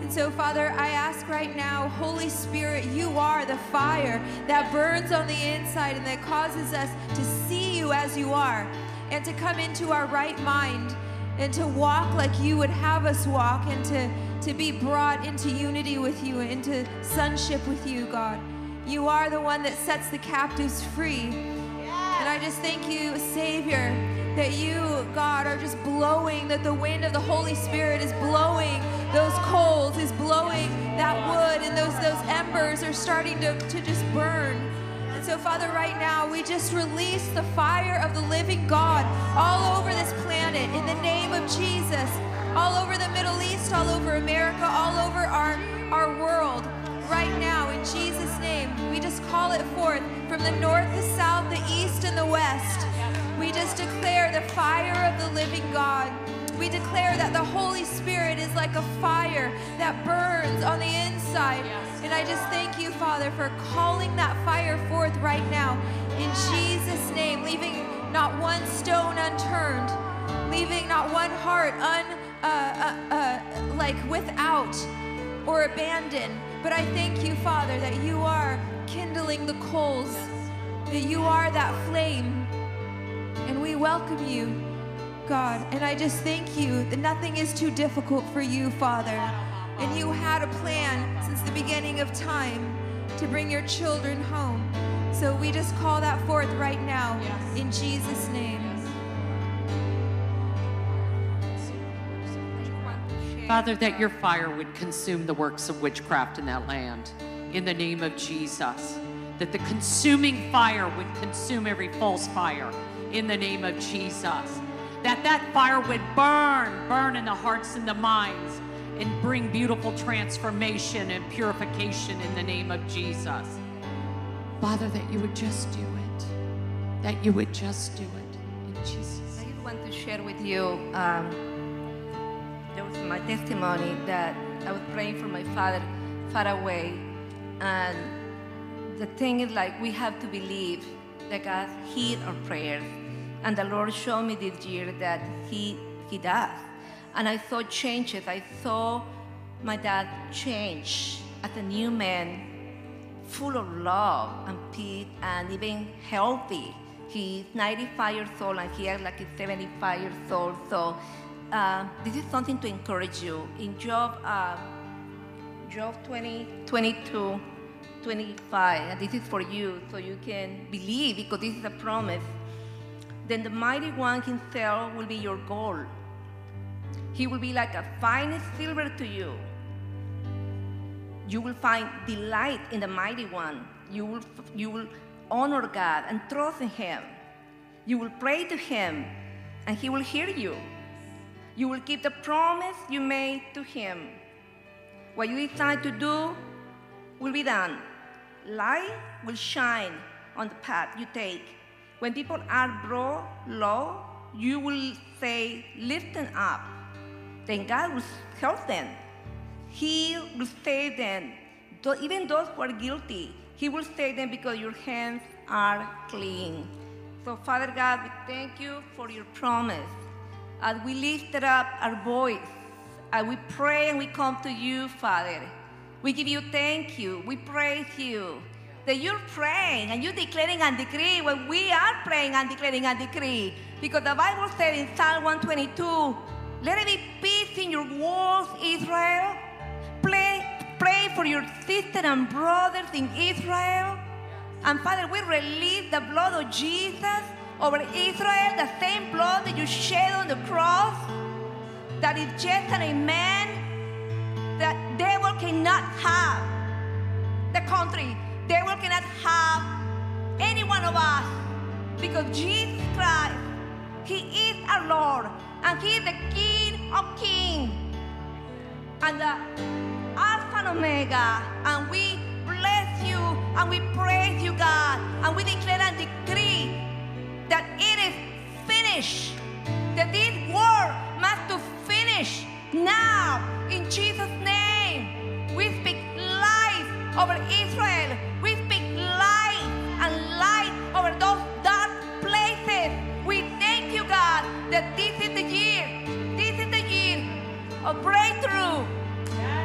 S8: And so, Father, I ask right now, Holy Spirit, you are the fire that burns on the inside and that causes us to see you as you are and to come into our right mind and to walk like you would have us walk and to, to be brought into unity with you, into sonship with you, God. You are the one that sets the captives free. Just thank you, Savior, that you, God, are just blowing, that the wind of the Holy Spirit is blowing those coals, is blowing that wood, and those, those embers are starting to, to just burn. And so, Father, right now, we just release the fire of the living God all over this planet in the name of Jesus, all over the Middle East, all over America, all over our, our world. Right now, in Jesus' name, we just call it forth from the north, the south, the east, and the west. We just declare the fire of the living God. We declare that the Holy Spirit is like a fire that burns on the inside. And I just thank you, Father, for calling that fire forth right now in Jesus' name, leaving not one stone unturned, leaving not one heart un, uh, uh, uh, like without or abandoned. But I thank you, Father, that you are kindling the coals, that you are that flame. And we welcome you, God. And I just thank you that nothing is too difficult for you, Father. And you had a plan since the beginning of time to bring your children home. So we just call that forth right now in Jesus' name.
S2: Father, that your fire would consume the works of witchcraft in that land. In the name of Jesus. That the consuming fire would consume every false fire. In the name of Jesus. That that fire would burn, burn in the hearts and the minds and bring beautiful transformation and purification in the name of Jesus. Father, that you would just do it. That you would just do it. In Jesus'
S9: I want to share with you. Um, there was my testimony that I was praying for my father far away, and the thing is like we have to believe that God hears our prayers, and the Lord showed me this year that He He does, and I saw changes. I saw my dad change as a new man full of love and peace and even healthy. He's 95 years old and he acts like he's 75 years old. So uh, this is something to encourage you. In Job, uh, Job 20, 22, 25, and this is for you so you can believe because this is a promise. Then the mighty one himself will be your goal. He will be like a fine silver to you you will find delight in the mighty one. You will, you will honor God and trust in Him. You will pray to Him, and He will hear you. You will keep the promise you made to Him. What you decide to do will be done. Light will shine on the path you take. When people are brought low, you will say, Lift them up. Then God will help them. He will save them. Even those who are guilty, He will save them because your hands are clean. So, Father God, we thank you for your promise. As we lifted up our voice, as we pray and we come to you, Father, we give you thank you. We praise you that you're praying and you're declaring and decree when we are praying and declaring and decree. Because the Bible said in Psalm 122, let it be peace in your walls, Israel. Pray, pray for your sisters and brothers in Israel. And Father, we release the blood of Jesus over Israel, the same blood that you shed on the cross, that is just an amen, that devil cannot have the country. Devil cannot have any one of us because Jesus Christ, He is our Lord and He is the King of kings and the Alpha and Omega. And we bless you and we praise you, God. And we declare and decree that it is finished. That this war must to finish now in Jesus' name. We speak life over Israel. We speak life and light over those dark places. We thank you, God, that this is the year. This is the year of breakthrough.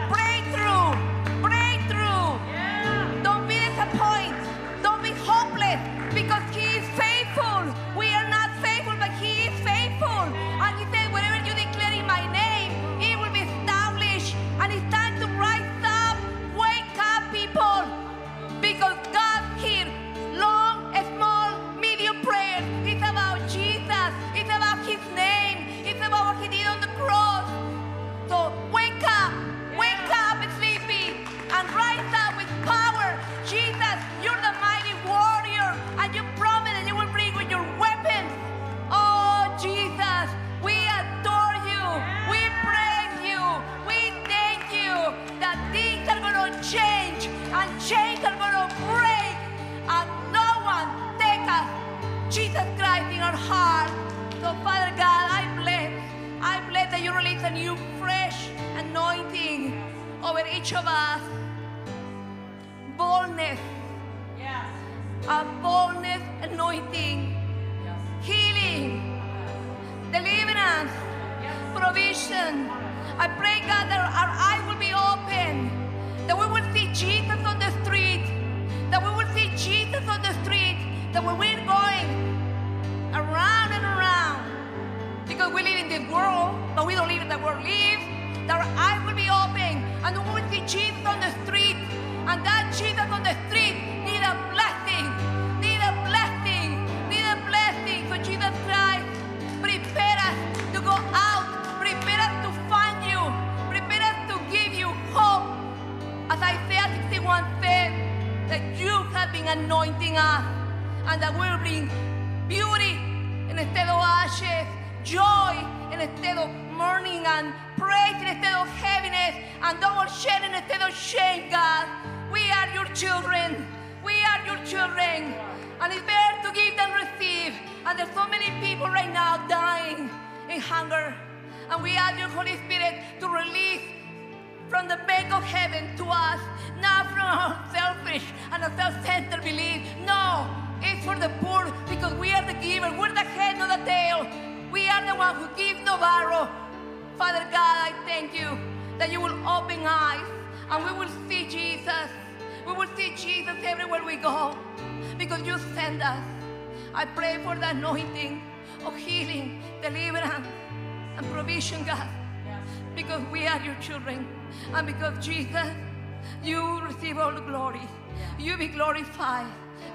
S9: Breakthrough. Breakthrough. Don't be disappointed.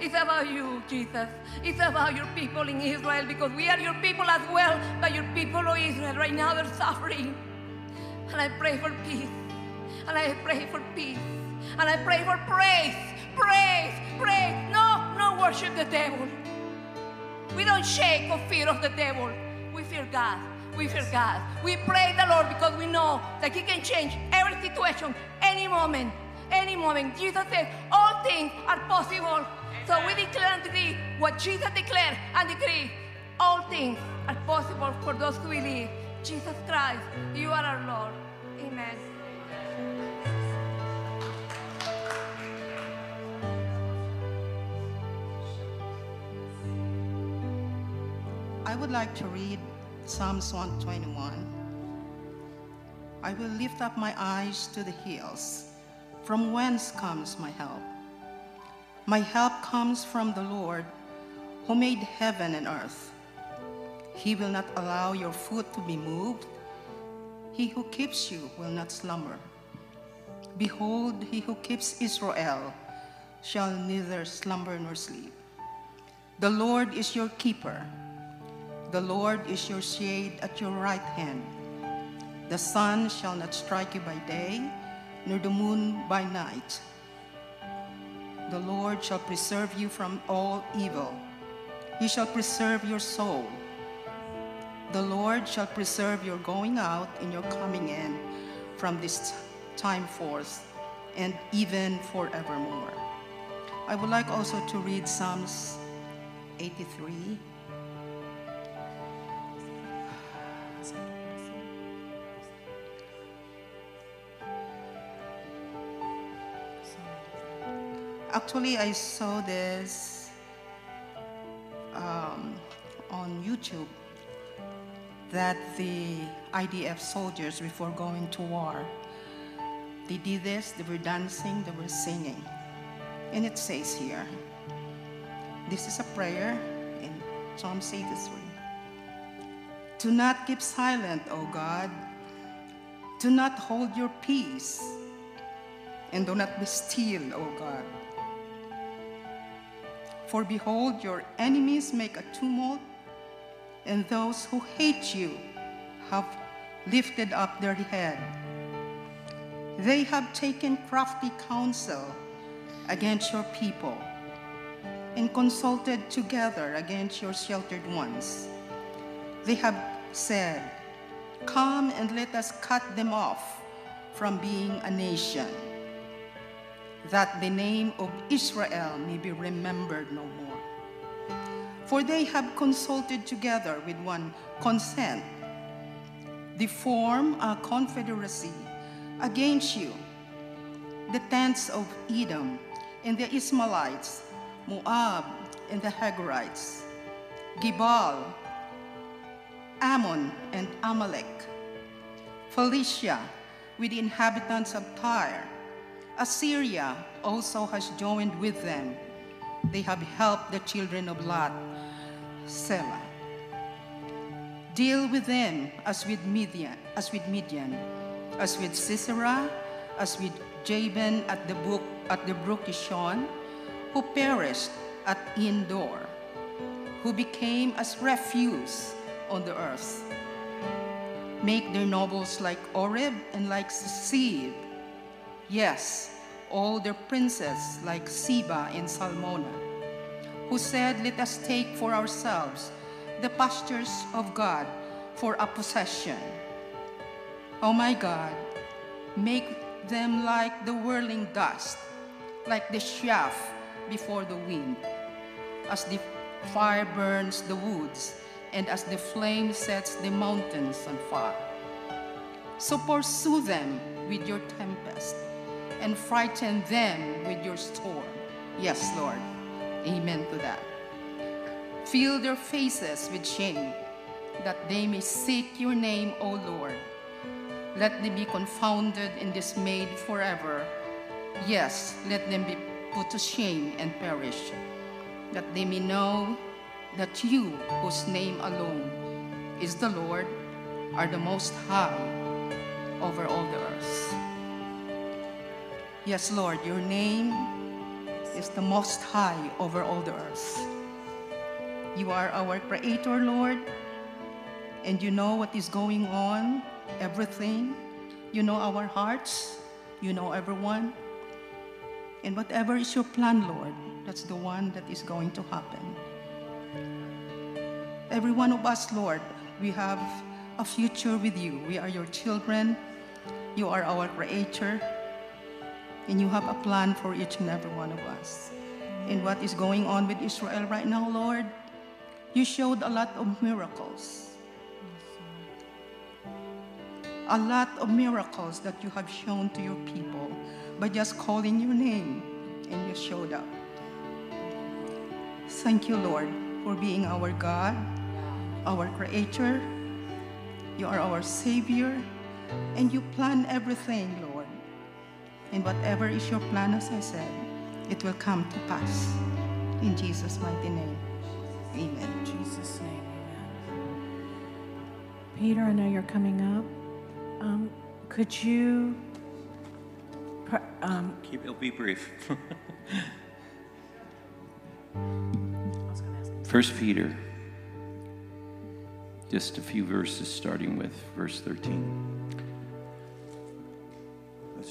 S10: It's about you, Jesus. It's about your people in Israel because we are your people as well, but your people of Israel right now they're suffering. And I pray for peace. And I pray for peace. And I pray for praise, praise, praise. No, no worship the devil. We don't shake or fear of the devil. We fear God. We fear God. We pray the Lord because we know that He can change every situation, any moment, any moment. Jesus said, all things are possible. So we declare and decree what Jesus declared and decree. All things are possible for those who believe. Jesus Christ, you are our Lord. Amen.
S11: I would like to read Psalms 121. I will lift up my eyes to the hills. From whence comes my help? My help comes from the Lord who made heaven and earth. He will not allow your foot to be moved. He who keeps you will not slumber. Behold, he who keeps Israel shall neither slumber nor sleep. The Lord is your keeper. The Lord is your shade at your right hand. The sun shall not strike you by day, nor the moon by night. The Lord shall preserve you from all evil. He shall preserve your soul. The Lord shall preserve your going out and your coming in from this time forth and even forevermore. I would like also to read Psalms 83. Actually, I saw this um, on YouTube that the IDF soldiers, before going to war, they did this, they were dancing, they were singing. And it says here, this is a prayer in Psalm 83. Do not keep silent, O God. Do not hold your peace. And do not be still, O God. For behold, your enemies make a tumult, and those who hate you have lifted up their head. They have taken crafty counsel against your people and consulted together against your sheltered ones. They have said, Come and let us cut them off from being a nation, that the name of Israel may be remembered no more. For they have consulted together with one consent. They form a confederacy against you. the tents of Edom, and the Ishmaelites, Moab, and the Hagarites, Gebal, Ammon, and Amalek, Philistia, with the inhabitants of Tyre. Assyria also has joined with them. They have helped the children of Lot, Selah. Deal with them as with Midian, as with Midian, as with Sisera, as with Jabin at the brook at the brook Kishon, who perished at Endor, who became as refuse on the earth. Make their nobles like Oreb and like Zeeb. Yes, all their princes like Zebah and Zalmunna, who said, Let us take for ourselves the pastures of God for a possession. Oh my God, make them like the whirling dust, like the chaff before the wind, as the fire burns the woods, and as the flame sets the mountains on fire. So pursue them with your tempest, and frighten them with your storm. Yes, Lord. Amen to that. Fill their faces with shame, that they may seek your name, O Lord. Let them be confounded and dismayed forever. Yes, let them be put to shame and perish, that they may know that you, whose name alone is the Lord, are the most high over all the earth. Yes, Lord, your name is the most high over all the earth. You are our creator, Lord, and you know what is going on, everything. You know our hearts, you know everyone. And whatever is your plan, Lord, that's the one that is going to happen. Every one of us, Lord, we have a future with you. We are your children. You are our creator. And you have a plan for each and every one of us. And what is going on with Israel right now, Lord, you showed a lot of miracles. A lot of miracles that you have shown to your people by just calling your name and you showed up. Thank you, Lord, for being our God, our Creator. You are our Savior, and you plan everything, Lord. And whatever is your plan, as I said, it will come to pass. In Jesus' mighty name, amen.
S3: In Jesus' name, amen. Peter, I know you're coming up. Um, could you, um,
S5: Keep, it'll be brief. First Peter, just a few verses starting with verse 13.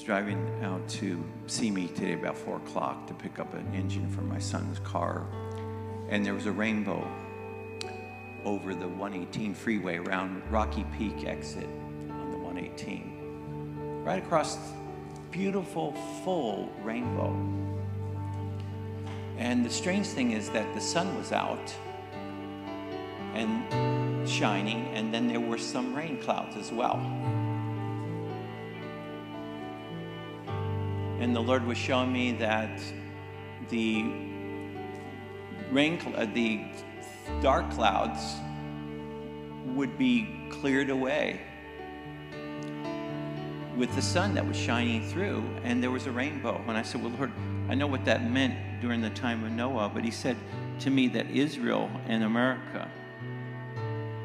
S5: Was driving out to Simi today about 4 o'clock to pick up an engine for my son's car, and there was a rainbow over the 118 freeway around Rocky Peak exit on the 118. Right across, beautiful, full rainbow. And the strange thing is that the sun was out and shining, and then there were some rain clouds as well. And the Lord was showing me that the rain, uh, the dark clouds would be cleared away with the sun that was shining through, and there was a rainbow. And I said, Well, Lord, I know what that meant during the time of Noah, but He said to me that Israel and America,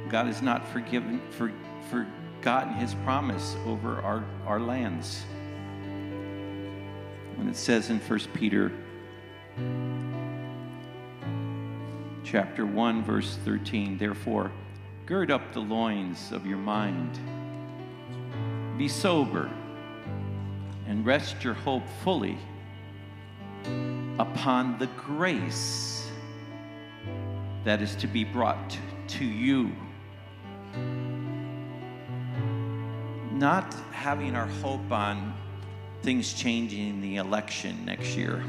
S5: God has not forgiven, for, forgotten His promise over our, our lands. When it says in 1 Peter chapter 1, verse 13, therefore, gird up the loins of your mind. Be sober and rest your hope fully upon the grace that is to be brought to you. Not having our hope on things changing in the election next year,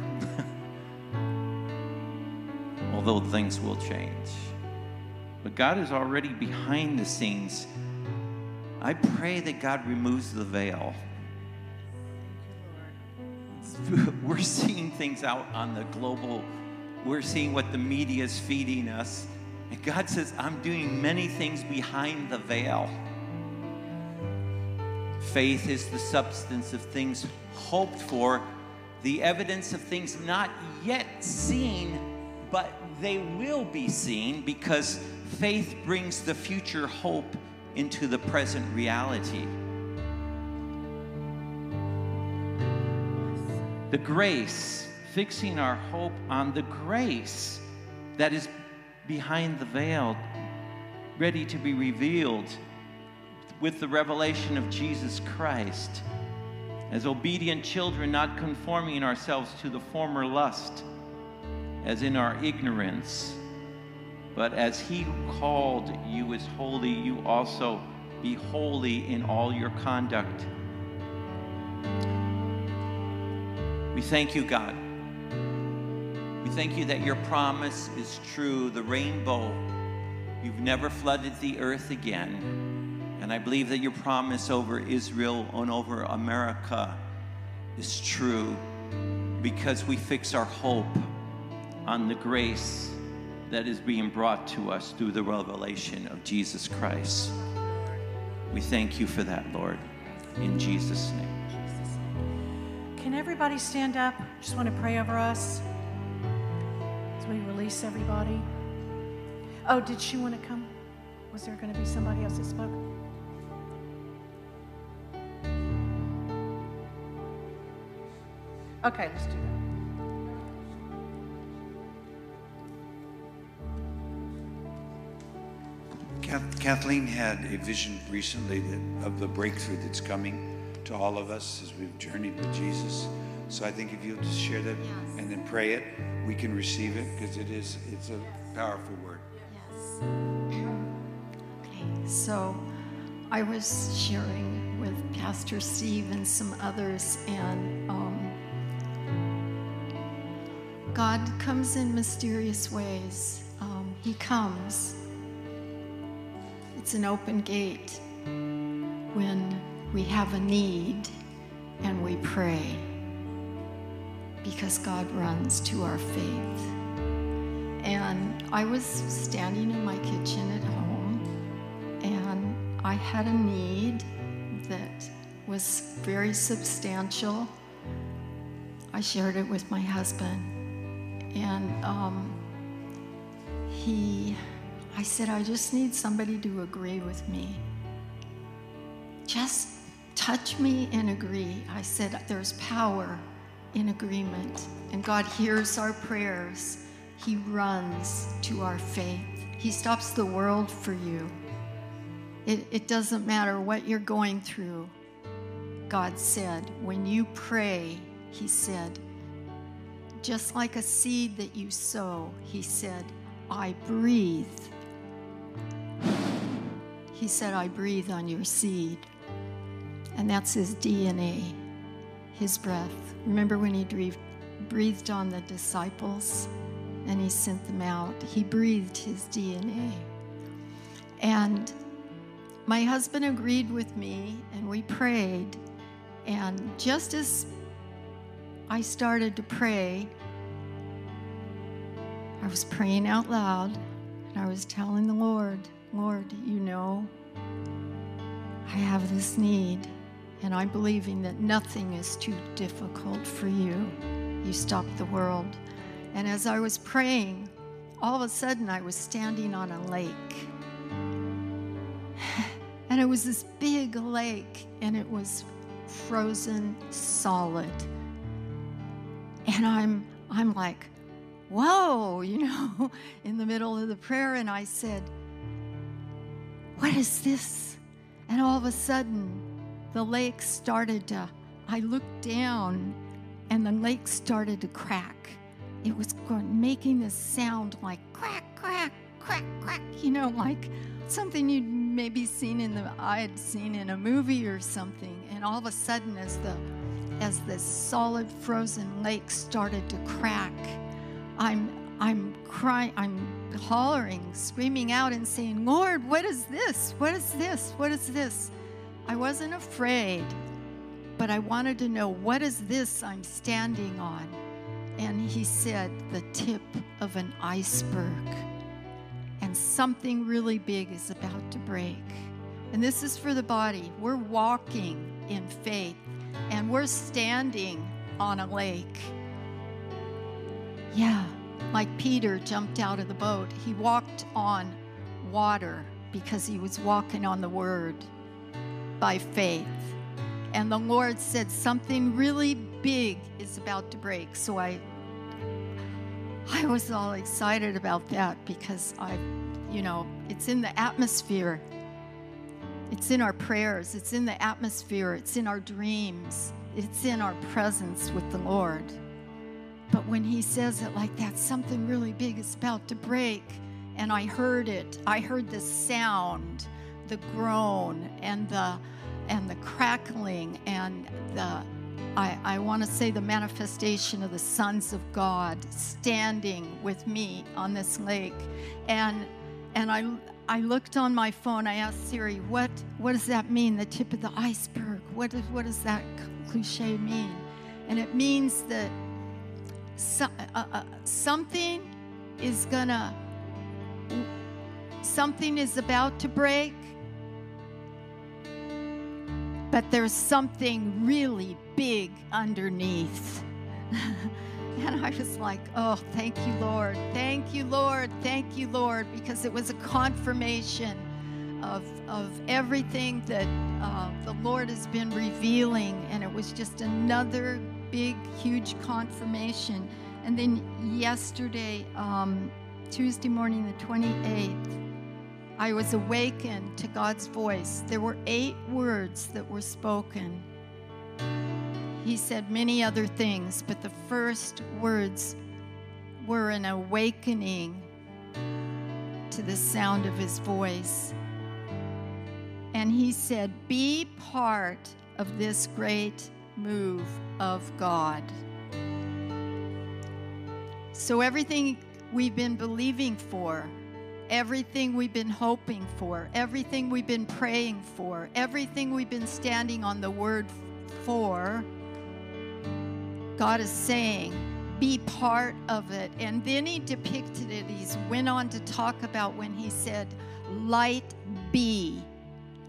S5: although things will change. But God is already behind the scenes I pray that God removes the veil. we're seeing things out on the global, we're seeing what the media is feeding us. And God says, I'm doing many things behind the veil. Faith is the substance of things hoped for, the evidence of things not yet seen, but they will be seen because faith brings the future hope into the present reality. The grace, fixing our hope on the grace that is behind the veil, ready to be revealed with the revelation of Jesus Christ. As obedient children, not conforming ourselves to the former lust, as in our ignorance, but as He who called you is holy, you also be holy in all your conduct. We thank you, God. We thank you that your promise is true. The rainbow, you've never flooded the earth again. And I believe that your promise over Israel and over America is true because we fix our hope on the grace that is being brought to us through the revelation of Jesus Christ. We thank you for that, Lord, in Jesus' name.
S3: Can everybody stand up? Just want to pray over us as we release everybody. Oh, did she want to come? Was there going to be somebody else that spoke? Okay, let's do that.
S1: Kath- Kathleen had a vision recently that, of the breakthrough that's coming to all of us as we've journeyed with Jesus. So I think if you'll just share that and then pray it, we can receive it because it is it's a powerful word. Yes.
S12: Okay, so I was sharing with Pastor Steve and some others, and um, God comes in mysterious ways. Um, he comes. It's an open gate when we have a need and we pray because God runs to our faith. And I was standing in my kitchen at home and I had a need that was very substantial. I shared it with my husband. And um, he, I said, I just need somebody to agree with me. Just touch me and agree. I said, there's power in agreement. And God hears our prayers. He runs to our faith. He stops the world for you. It, it doesn't matter what you're going through. God said, when you pray, He said, just like a seed that you sow, He said, I breathe. He said, I breathe on your seed. And that's His DNA, His breath. Remember when He breathed, on the disciples and He sent them out? He breathed His DNA. And my husband agreed with me, and we prayed. And just as I started to pray, I was praying out loud, and I was telling the Lord, Lord, you know, I have this need, and I'm believing that nothing is too difficult for you. You stop the world. And as I was praying, all of a sudden I was standing on a lake. And it was this big lake, and it was frozen solid. And I'm, I'm like, whoa, you know, in the middle of the prayer. And I said, what is this? And all of a sudden, the lake started to, I looked down, and the lake started to crack. It was making this sound like crack, crack, crack, crack, you know, like something you'd maybe seen in the I had seen in a movie or something. And all of a sudden, as the as this solid frozen lake started to crack, I'm I'm crying, I'm hollering, screaming out and saying, Lord, what is this? What is this? What is this? I wasn't afraid. but I wanted to know what is this I'm standing on? And he said, the tip of an iceberg. And something really big is about to break. And this is for the body. We're walking in faith and we're standing on a lake. Yeah, like Peter jumped out of the boat. He walked on water because he was walking on the word by faith. And the Lord said something really big is about to break. So I I was all excited about that because I you know, it's in the atmosphere. It's in our prayers, it's in the atmosphere, it's in our dreams, it's in our presence with the Lord. But when he says it like that, something really big is about to break. And I heard it. I heard the sound, the groan, and the and the crackling and the I, I want to say the manifestation of the sons of God standing with me on this lake. And and I I looked on my phone, I asked Siri, what what does that mean? The tip of the iceberg. What does what does that cliche mean? And it means that so, uh, uh, something is gonna something is about to break but there's something really big underneath and i was like oh thank you lord. Thank you lord. Thank you lord. Because it was a confirmation of, of everything that uh, the lord has been revealing. And it was just another big huge confirmation. And then yesterday um, tuesday morning the 28th I was awakened to God's voice. There were eight words that were spoken. He said many other things, but the first words were an awakening to the sound of his voice. And he said, Be part of this great move of God. So, everything we've been believing for, everything we've been hoping for, everything we've been praying for, everything we've been standing on the word for, God is saying, be part of it. And then he depicted it. He went on to talk about when he said, light be,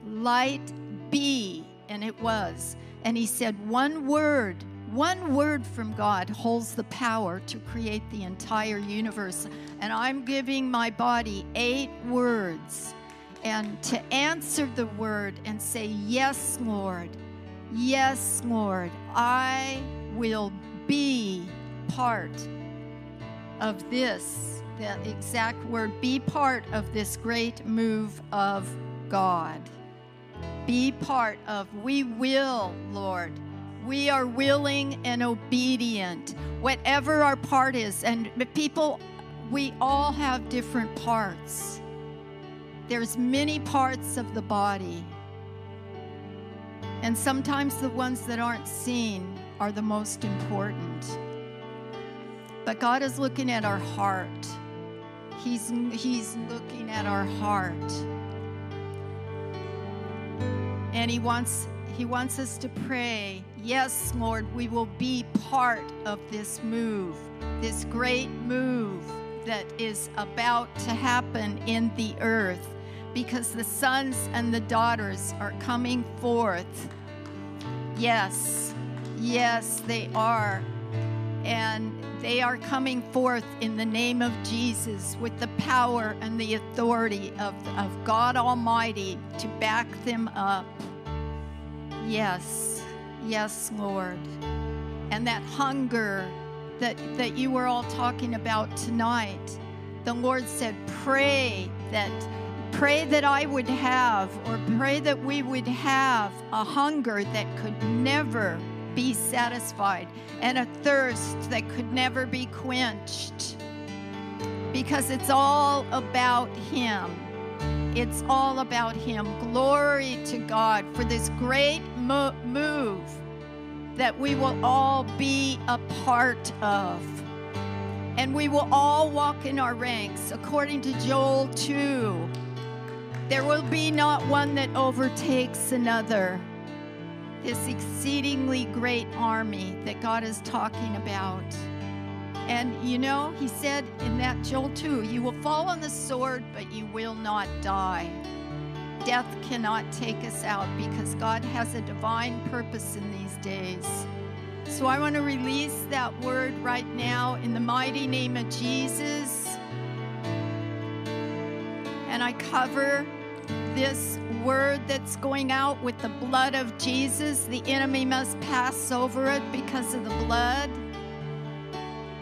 S12: light be. And it was. And he said, one word one word from God holds the power to create the entire universe. And I'm giving my body eight words. And to answer the word and say, Yes, Lord, yes, Lord, I will be part of this, the exact word, be part of this great move of God. Be part of, we will, Lord we are willing and obedient, whatever our part is. And people, we all have different parts. There's many parts of the body. And sometimes the ones that aren't seen are the most important. But God is looking at our heart. He's, he's looking at our heart. And He wants he wants us to pray, yes, Lord, we will be part of this move, this great move that is about to happen in the earth because the sons and the daughters are coming forth. Yes, yes, they are. And they are coming forth in the name of Jesus with the power and the authority of, of God Almighty to back them up. Yes, yes, Lord. And that hunger that, that you were all talking about tonight, the Lord said, pray that pray that I would have, or pray that we would have a hunger that could never be satisfied and a thirst that could never be quenched. Because it's all about Him. It's all about Him. Glory to God for this great mo- move that we will all be a part of. And we will all walk in our ranks according to Joel 2. There will be not one that overtakes another. This exceedingly great army that God is talking about. And you know, he said in that Joel 2, you will fall on the sword, but you will not die. Death cannot take us out because God has a divine purpose in these days. So I want to release that word right now in the mighty name of Jesus. And I cover this word that's going out with the blood of Jesus. The enemy must pass over it because of the blood.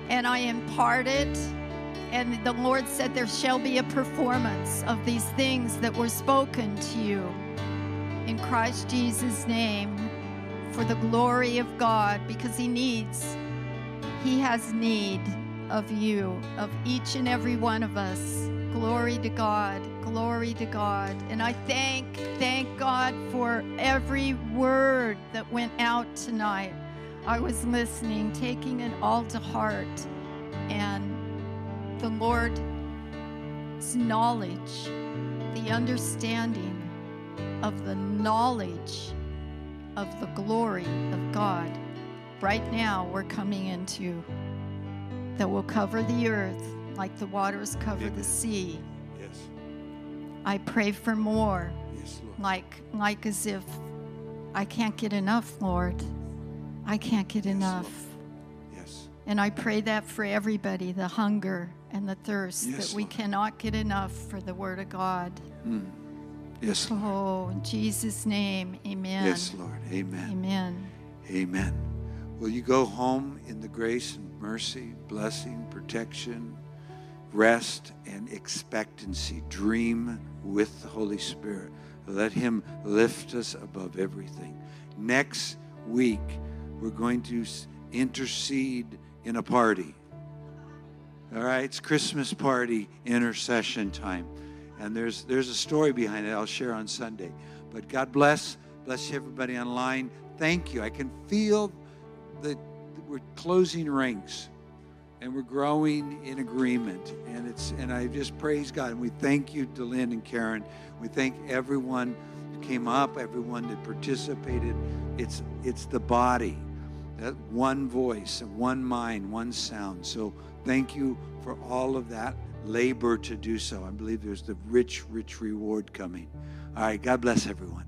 S12: And I impart it. And the Lord said, There shall be a performance of these things that were spoken to you in Christ Jesus' name for the glory of God because He needs, He has need of you, of each and every one of us. Glory to God. Glory to God. And I thank, thank God for every word that went out tonight. I was listening, taking it all to heart. And the Lord's knowledge, the understanding of the knowledge of the glory of God, right now we're coming into that will cover the earth like the waters cover the sea. I pray for more,
S1: Yes, Lord.
S12: like like as if I can't get enough, Lord. I can't get
S1: Yes,
S12: enough.
S1: Lord. Yes.
S12: And I pray that for everybody, the hunger and the thirst
S1: Yes,
S12: that we
S1: Lord.
S12: cannot get enough for the word of God. Hmm.
S1: Yes, Lord.
S12: Oh, in Jesus' name, amen.
S1: Yes, Lord. Amen.
S12: Amen.
S1: Amen. Will you go home in the grace and mercy, blessing, protection, rest, and expectancy? Dream with the Holy Spirit. Let Him lift us above everything. Next week, we're going to intercede in a party. All right, it's Christmas party intercession time. And there's there's a story behind it I'll share on Sunday. But God bless, bless everybody online. Thank you. I can feel that we're closing ranks and we're growing in agreement. And it's and I just praise God. And we thank you, Delyn and Karen. We thank everyone who came up, everyone that participated. It's it's the body. That one voice, one mind, one sound. So thank you for all of that labor to do so. I believe there's the rich, rich reward coming. All right, God bless everyone.